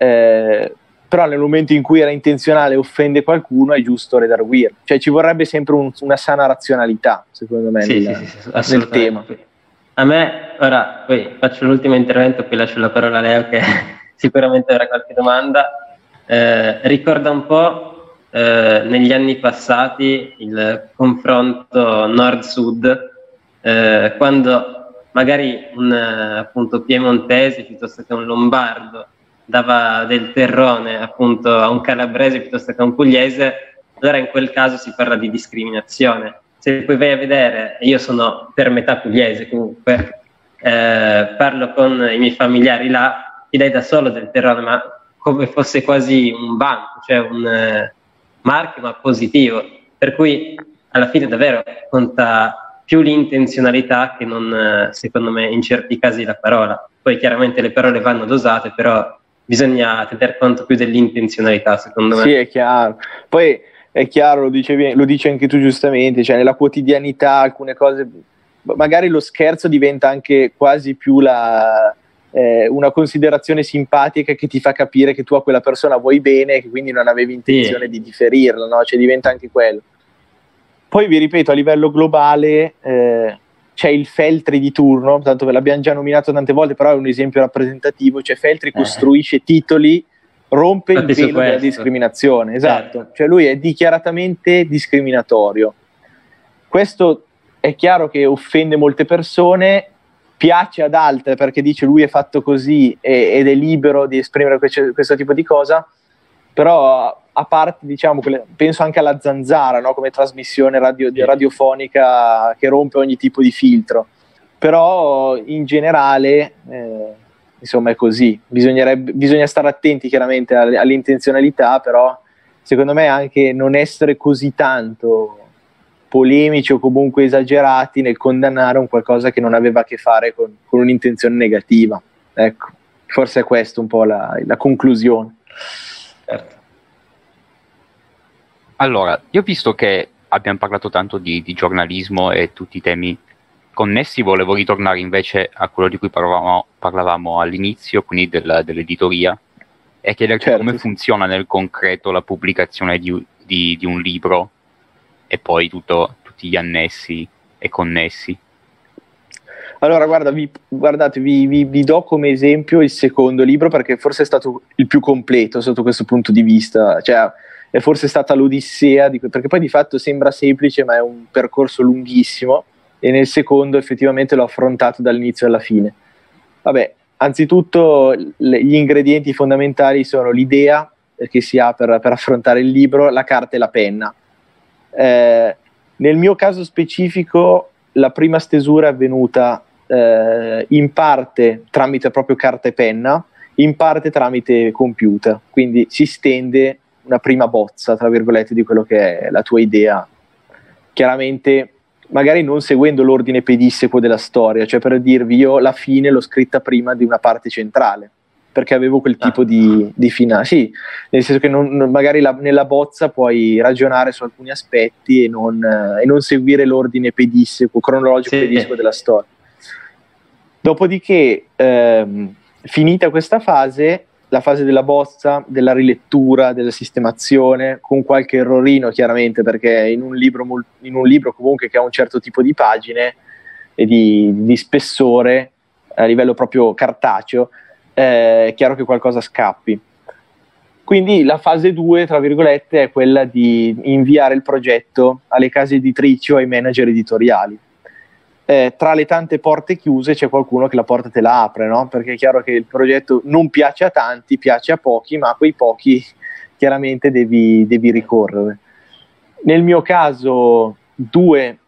Speaker 3: Eh, però nel momento in cui era intenzionale offende qualcuno è giusto redarguire. Cioè ci vorrebbe sempre un, una sana razionalità, secondo me, sì, nel, sì, sì, nel tema.
Speaker 1: A me, ora, poi faccio l'ultimo intervento, poi lascio la parola a Leo che sicuramente avrà qualche domanda. Eh, ricorda un po' eh, negli anni passati il confronto nord-sud, eh, quando magari un appunto piemontese piuttosto che un lombardo dava del terrone appunto a un calabrese piuttosto che a un pugliese, allora in quel caso si parla di discriminazione. Se poi vai a vedere, io sono per metà pugliese comunque, eh, parlo con i miei familiari là, ti dai da solo del terrone, ma come fosse quasi un banco, cioè un eh, marchio ma positivo. Per cui alla fine davvero conta più l'intenzionalità che non, eh, secondo me, in certi casi la parola. Poi chiaramente le parole vanno dosate, però bisogna tener conto più dell'intenzionalità, secondo me.
Speaker 3: Sì, è chiaro. Poi è chiaro, lo, dicevi, lo dici anche tu giustamente, cioè nella quotidianità alcune cose, magari lo scherzo diventa anche quasi più la, eh, una considerazione simpatica che ti fa capire che tu a quella persona vuoi bene e che quindi non avevi intenzione sì. di differirla, no? cioè diventa anche quello. Poi vi ripeto, a livello globale eh, c'è il Feltri di turno, tanto ve l'abbiamo già nominato tante volte, però è un esempio rappresentativo, cioè Feltri eh. costruisce titoli, rompe il velo della discriminazione, esatto, certo. cioè lui è dichiaratamente discriminatorio. Questo è chiaro che offende molte persone, piace ad altre perché dice lui è fatto così e, ed è libero di esprimere questo, questo tipo di cosa, però a parte, diciamo, penso anche alla zanzara no? come trasmissione radio, radiofonica che rompe ogni tipo di filtro. Però in generale, eh, insomma, è così. Bisogna stare attenti chiaramente all'intenzionalità, però secondo me anche non essere così tanto polemici o comunque esagerati nel condannare un qualcosa che non aveva a che fare con, con un'intenzione negativa. Ecco, forse è questa un po' la, la conclusione.
Speaker 2: Certo. Allora, io ho visto che abbiamo parlato tanto di, di, giornalismo e tutti i temi connessi, volevo ritornare invece a quello di cui parlavamo, parlavamo all'inizio, quindi del, dell'editoria, e chiederti certo. come funziona nel concreto la pubblicazione di, di, di un libro e poi tutto, tutti gli annessi e connessi.
Speaker 3: Allora, guarda, vi, guardate, vi, vi, vi, do come esempio il secondo libro perché forse è stato il più completo sotto questo punto di vista. Cioè, è forse stata l'odissea, di, perché poi di fatto sembra semplice, ma è un percorso lunghissimo. E nel secondo effettivamente l'ho affrontato dall'inizio alla fine. Vabbè, anzitutto le, gli ingredienti fondamentali sono l'idea che si ha per, per affrontare il libro, la carta e la penna. Eh, nel mio caso specifico, la prima stesura è avvenuta eh, in parte tramite proprio carta e penna, in parte tramite computer, quindi si stende una prima bozza, tra virgolette, di quello che è la tua idea. Chiaramente, magari non seguendo l'ordine pedissequo della storia, cioè per dirvi io la fine l'ho scritta prima di una parte centrale perché avevo quel tipo ah. di, di finale. Sì, nel senso che non, magari la, nella bozza puoi ragionare su alcuni aspetti e non, eh, e non seguire l'ordine pedissequo, cronologico sì. pedissequo della storia. Dopodiché, ehm, finita questa fase, la fase della bozza, della rilettura, della sistemazione, con qualche errorino chiaramente, perché in un libro, in un libro comunque che ha un certo tipo di pagine e di, di spessore a livello proprio cartaceo, eh, è chiaro che qualcosa scappi. Quindi la fase 2, tra virgolette, è quella di inviare il progetto alle case editrici o ai manager editoriali. Eh, tra le tante porte chiuse c'è qualcuno che la porta te la apre, no? perché è chiaro che il progetto non piace a tanti, piace a pochi, ma a quei pochi chiaramente devi, devi ricorrere. Nel mio caso, due,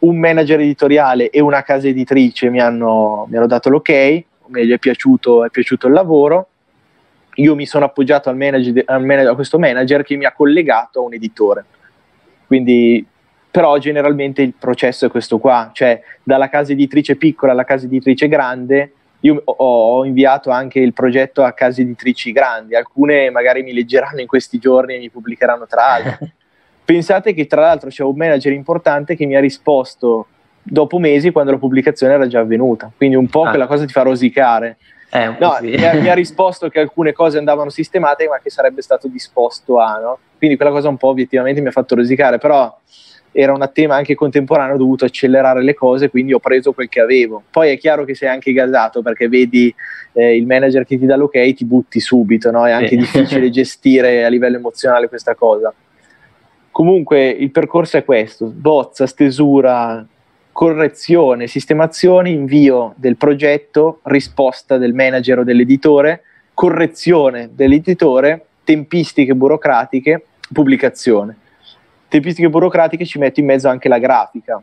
Speaker 3: un manager editoriale e una casa editrice mi hanno, mi hanno dato l'ok, gli è piaciuto, è piaciuto il lavoro. Io mi sono appoggiato al manager, al manager, a questo manager che mi ha collegato a un editore. Quindi, però generalmente il processo è questo qua, cioè dalla casa editrice piccola alla casa editrice grande, io ho inviato anche il progetto a case editrici grandi, alcune magari mi leggeranno in questi giorni e mi pubblicheranno tra l'altro. Pensate che tra l'altro c'è un manager importante che mi ha risposto dopo mesi quando la pubblicazione era già avvenuta. Quindi un po' ah. quella cosa ti fa rosicare. Eh, no, sì. mi, ha, mi, ha, risposto che alcune cose andavano sistemate, ma che sarebbe stato disposto a, no? Quindi quella cosa un po' obiettivamente mi ha fatto rosicare, però era un tema anche contemporaneo, ho dovuto accelerare le cose, quindi ho preso quel che avevo. Poi è chiaro che sei anche gasato perché vedi eh, il manager che ti dà l'ok, ti butti subito, no? È anche sì. difficile gestire a livello emozionale questa cosa. Comunque il percorso è questo, bozza, stesura, correzione, sistemazione, invio del progetto, risposta del manager o dell'editore, correzione dell'editore, tempistiche burocratiche, pubblicazione. Tempistiche burocratiche ci metto in mezzo anche la grafica,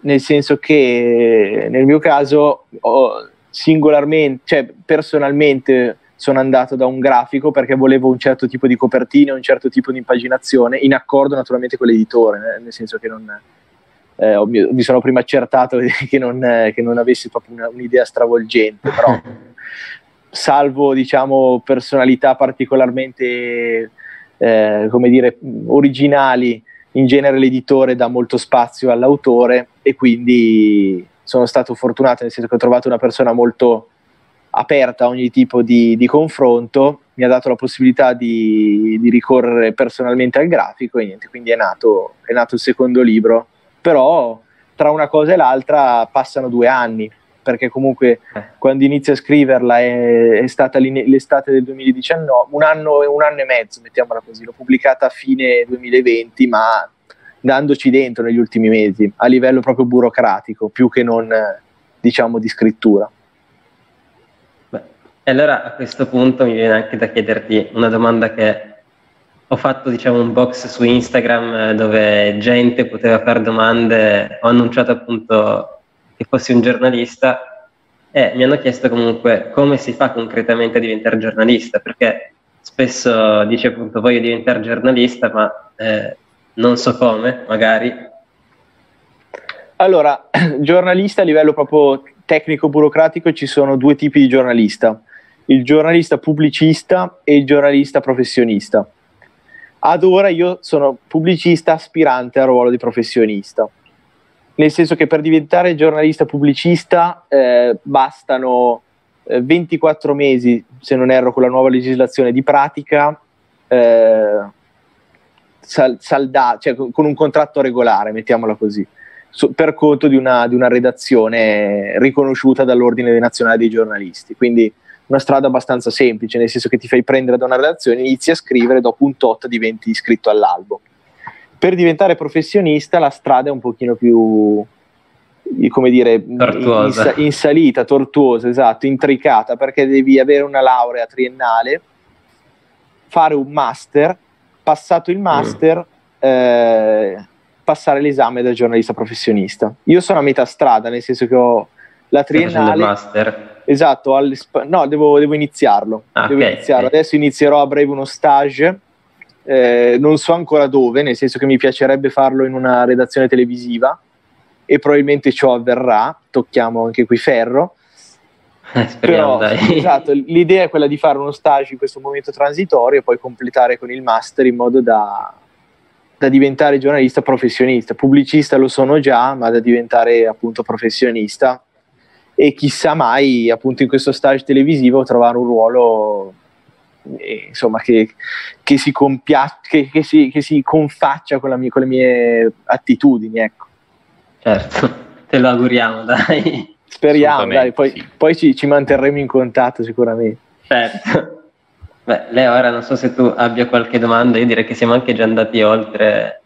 Speaker 3: nel senso che nel mio caso singolarmente, cioè personalmente sono andato da un grafico perché volevo un certo tipo di copertina, un certo tipo di impaginazione, in accordo naturalmente con l'editore, nel senso che non, eh, mi sono prima accertato che non, che non avessi proprio una, un'idea stravolgente, però salvo diciamo personalità particolarmente eh, come dire originali in genere l'editore dà molto spazio all'autore e quindi sono stato fortunato nel senso che ho trovato una persona molto aperta a ogni tipo di, di confronto, mi ha dato la possibilità di, di, ricorrere personalmente al grafico e niente, quindi è nato, è nato il secondo libro, però tra una cosa e l'altra passano due anni, perché comunque eh. quando inizio a scriverla è, è, stata l'estate del 2019, un anno un anno e mezzo, mettiamola così, l'ho pubblicata a fine 2020, ma dandoci dentro negli ultimi mesi, a livello proprio burocratico, più che non diciamo di scrittura.
Speaker 1: E allora a questo punto mi viene anche da chiederti una domanda che ho fatto diciamo un box su Instagram eh, dove gente poteva fare domande, ho annunciato appunto che fossi un giornalista e mi hanno chiesto comunque come si fa concretamente a diventare giornalista, perché spesso dice appunto voglio diventare giornalista ma eh, non so come magari.
Speaker 3: Allora, giornalista a livello proprio tecnico-burocratico ci sono due tipi di giornalista il giornalista pubblicista e il giornalista professionista. Ad ora io sono pubblicista aspirante al ruolo di professionista, nel senso che per diventare giornalista pubblicista eh, bastano eh, 24 mesi, se non erro con la nuova legislazione, di pratica eh, sal- salda- cioè con un contratto regolare, mettiamola così, per conto di una, di una redazione riconosciuta dall'Ordine Nazionale dei Giornalisti. Quindi una strada abbastanza semplice, nel senso che ti fai prendere da una redazione, inizi a scrivere, dopo un tot diventi iscritto all'albo. Per diventare professionista la strada è un pochino più, come dire,
Speaker 1: in,
Speaker 3: in, salita, tortuosa, esatto, intricata, perché devi avere una laurea triennale, fare un master, passato il master, mm. eh, passare l'esame da giornalista professionista. Io sono a metà strada, nel senso che ho la triennale.
Speaker 1: master
Speaker 3: Esatto, no, devo, devo iniziarlo. Ah, devo okay, iniziarlo. Okay. Adesso inizierò a breve uno stage, eh, non so ancora dove, nel senso che mi piacerebbe farlo in una redazione televisiva e probabilmente ciò avverrà, tocchiamo anche qui ferro.
Speaker 1: Eh, speriamo,
Speaker 3: Però, esatto, l'idea è quella di fare uno stage in questo momento transitorio e poi completare con il master in modo da, da diventare giornalista professionista. Pubblicista lo sono già, ma da diventare appunto professionista e chissà mai appunto in questo stage televisivo trovare un ruolo eh, insomma che, che, si compia- che, che, si, che si confaccia con, mia, con, le mie attitudini ecco.
Speaker 1: certo te lo auguriamo dai
Speaker 3: speriamo dai poi, sì. poi ci, ci, manterremo in contatto sicuramente
Speaker 1: certo Beh, Leo, ora non so se tu abbia qualche domanda, io direi che siamo anche già andati oltre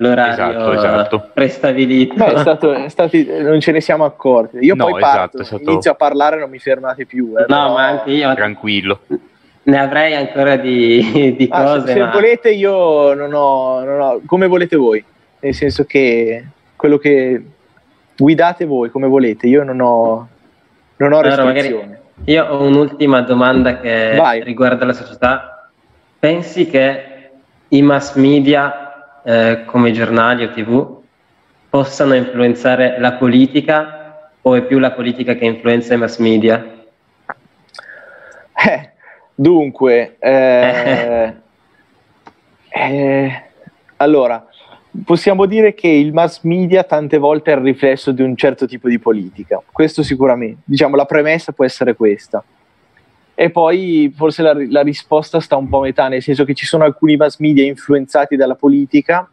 Speaker 1: l'orario esatto, esatto. prestabilito.
Speaker 3: Beh, è stato, è stati, non ce ne siamo accorti. Io no, poi parto, esatto, stato... inizio a parlare e non mi fermate più. Eh,
Speaker 1: no, però... ma anche io...
Speaker 2: Tranquillo.
Speaker 1: Ne avrei ancora di, di ah, cose.
Speaker 3: Se,
Speaker 1: ma...
Speaker 3: volete io non ho, non ho... Come volete voi. Nel senso che quello che guidate voi come volete. Io non ho, non ho allora.
Speaker 1: Io ho un'ultima domanda che Vai. riguarda la società. Pensi che i mass media eh, come giornali o tv possano influenzare la politica o è più la politica che influenza i mass media?
Speaker 3: Eh, dunque, eh, eh, allora, possiamo dire che il mass media tante volte è il riflesso di un certo tipo di politica, questo sicuramente, diciamo la premessa può essere questa. E poi forse la, la, risposta sta un po' a metà, nel senso che ci sono alcuni mass media influenzati dalla politica,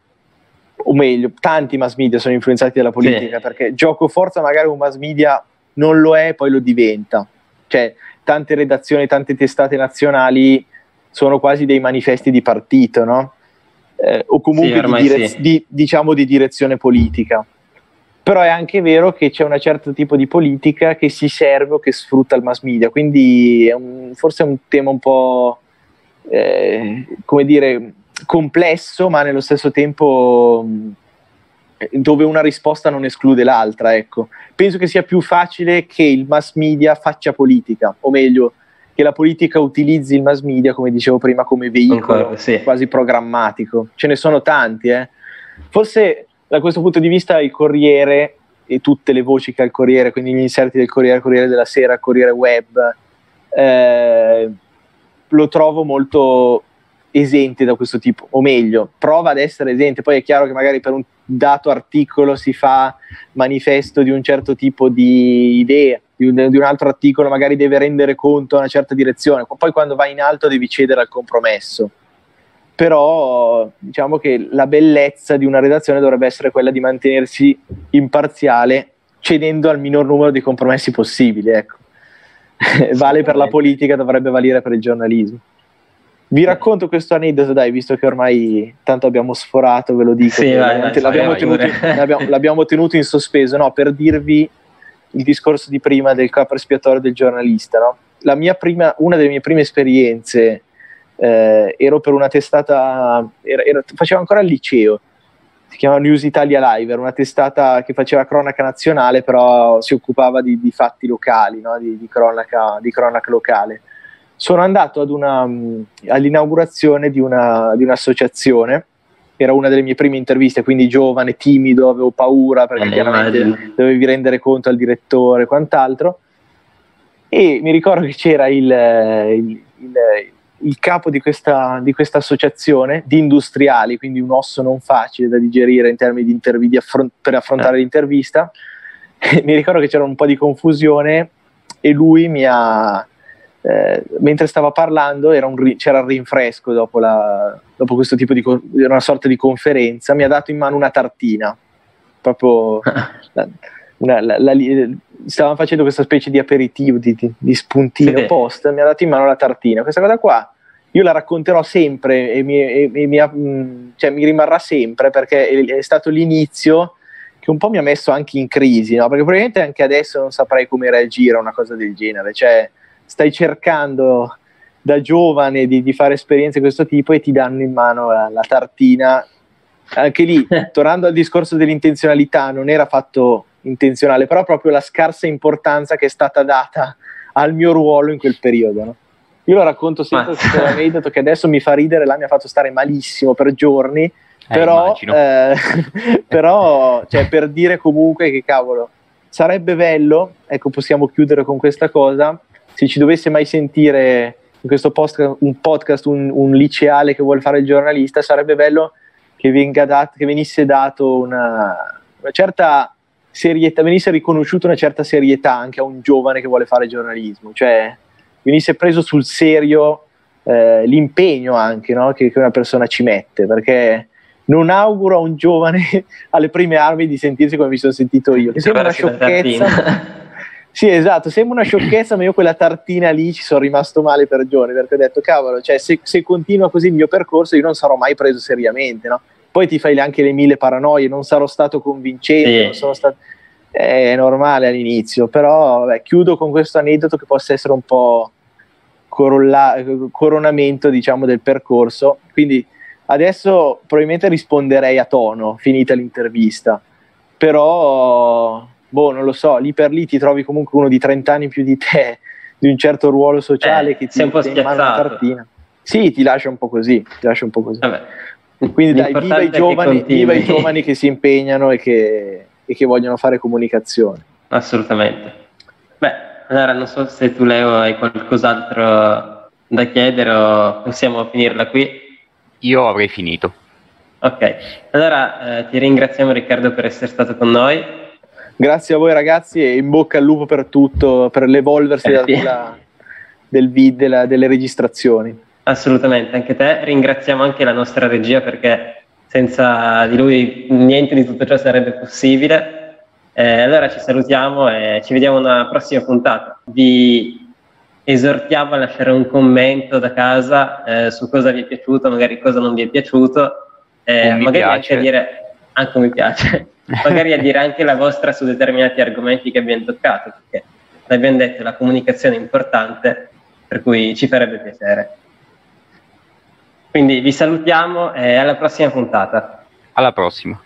Speaker 3: o meglio, tanti mass media sono influenzati dalla politica, sì. perché gioco forza magari un mass media non lo è, poi lo diventa. Cioè, tante redazioni, tante testate nazionali sono quasi dei manifesti di partito, no? Eh, o comunque sì, di, direz- sì. di, diciamo di direzione politica però è anche vero che c'è un certo tipo di politica che si serve o che sfrutta il mass media, quindi è un, forse è un tema un po', eh, come dire, complesso, ma nello stesso tempo dove una risposta non esclude l'altra. Ecco. Penso che sia più facile che il mass media faccia politica, o meglio, che la politica utilizzi il mass media, come dicevo prima, come veicolo Ancora, sì. quasi programmatico. Ce ne sono tanti. Eh. Forse da questo punto di vista il Corriere e tutte le voci che ha il Corriere, quindi gli inserti del Corriere, Corriere della Sera, Corriere Web, eh, lo trovo molto esente da questo tipo, o meglio, prova ad essere esente, poi è chiaro che magari per un dato articolo si fa manifesto di un certo tipo di idee, di un, di un altro articolo magari deve rendere conto a una certa direzione, poi quando vai in alto devi cedere al compromesso. Però diciamo che la bellezza di una redazione dovrebbe essere quella di mantenersi imparziale cedendo al minor numero di compromessi possibili. Ecco. vale per la politica, dovrebbe valere per il giornalismo. Vi racconto questo aneddoto, dai, visto che ormai tanto abbiamo sforato, ve lo dico.
Speaker 1: Sì, vai, vai,
Speaker 3: l'abbiamo, vai, tenuto, l'abbiamo, l'abbiamo, tenuto, in sospeso, no, per dirvi il discorso di prima del capo espiatorio del giornalista. No? Prima, una delle mie prime esperienze, eh, ero per una testata, era, era, facevo ancora il liceo, si chiama News Italia Live, era una testata che faceva cronaca nazionale, però si occupava di, di fatti locali, no? di, di, cronaca, di cronaca locale sono andato una, mm, all'inaugurazione di, una, di, un'associazione, era una delle mie prime interviste, quindi giovane, timido, avevo paura perché eh, chiaramente immagino. dovevi rendere conto al direttore e quant'altro. E mi ricordo che c'era il, il, il, il capo di questa, di questa, associazione di industriali, quindi un osso non facile da digerire in termini di, intervi- di affront- per affrontare eh. l'intervista. mi ricordo che c'era un po' di confusione e lui mi ha, eh, mentre stava parlando un, c'era il rinfresco dopo, la, dopo questo tipo di una sorta di conferenza, mi ha dato in mano una tartina, proprio una, la, la, stavamo facendo questa specie di aperitivo, di, di, di spuntino sì. post, mi ha dato in mano la tartina. Questa cosa qua io la racconterò sempre e mi, e, e mi, mm, cioè, mi rimarrà sempre perché è, è, stato l'inizio che un po' mi ha messo anche in crisi, no? perché probabilmente anche adesso non saprei come reagire a una cosa del genere. Cioè, stai cercando da giovane di, di, fare esperienze di questo tipo e ti danno in mano la, la tartina. Anche lì, tornando al discorso dell'intenzionalità, non era fatto intenzionale, però proprio la scarsa importanza che è stata data al mio ruolo in quel periodo. No? Io lo racconto sempre questo aneddoto che adesso mi fa ridere, là mi ha fatto stare malissimo per giorni, eh, però, eh, però cioè, per dire comunque che cavolo, sarebbe bello, ecco possiamo chiudere con questa cosa, se ci dovesse mai sentire in questo post, un podcast un, un, liceale che vuole fare il giornalista, sarebbe bello che, dat- che venisse dato una, una, certa serietà, venisse riconosciuta una certa serietà anche a un giovane che vuole fare giornalismo, cioè venisse preso sul serio eh, l'impegno anche no? che, che una persona ci mette, perché non auguro a un giovane alle prime armi di sentirsi come mi sono sentito io, che sembra una sciocchezza. Sì, esatto, sembra una sciocchezza, ma io quella tartina lì ci sono rimasto male per giorni, perché ho detto, cavolo, cioè, se, se, continua così il mio percorso io non sarò mai preso seriamente, no? Poi ti fai anche le mille paranoie, non sarò stato convincente, sì. stato... è normale all'inizio, però vabbè, chiudo con questo aneddoto che possa essere un po' corolla- coronamento, diciamo, del percorso. Quindi adesso probabilmente risponderei a tono, finita l'intervista, però boh, non lo so, lì per lì ti trovi comunque uno di 30 anni più di te, di un certo ruolo sociale
Speaker 1: eh,
Speaker 3: che ti
Speaker 1: in mano una
Speaker 3: cartina. Sì, ti lascia un po' così, ti lascia un po' così. Vabbè. Quindi dai, viva i, giovani, viva i giovani che si impegnano e che, e che vogliono fare comunicazione.
Speaker 1: Assolutamente. Beh, allora non so se tu Leo hai qualcos'altro da chiedere o possiamo finirla qui.
Speaker 2: Io avrei finito.
Speaker 1: Ok, allora eh, ti ringraziamo Riccardo per essere stato con noi.
Speaker 3: Grazie a voi ragazzi e in bocca al lupo per tutto, per l'evolversi eh, della, del vid, della, delle registrazioni.
Speaker 1: Assolutamente, anche te. Ringraziamo anche la nostra regia perché senza di lui niente di tutto ciò sarebbe possibile. Eh, allora ci salutiamo e ci vediamo una prossima puntata. Vi esortiamo a lasciare un commento da casa eh, su cosa vi è piaciuto, magari cosa non vi è piaciuto, eh, magari piace. anche dire anche mi piace. Magari a dire anche la vostra su determinati argomenti che abbiamo toccato, perché l'abbiamo detto, la comunicazione è importante, per cui ci farebbe piacere. Quindi vi salutiamo e alla prossima puntata.
Speaker 2: Alla prossima.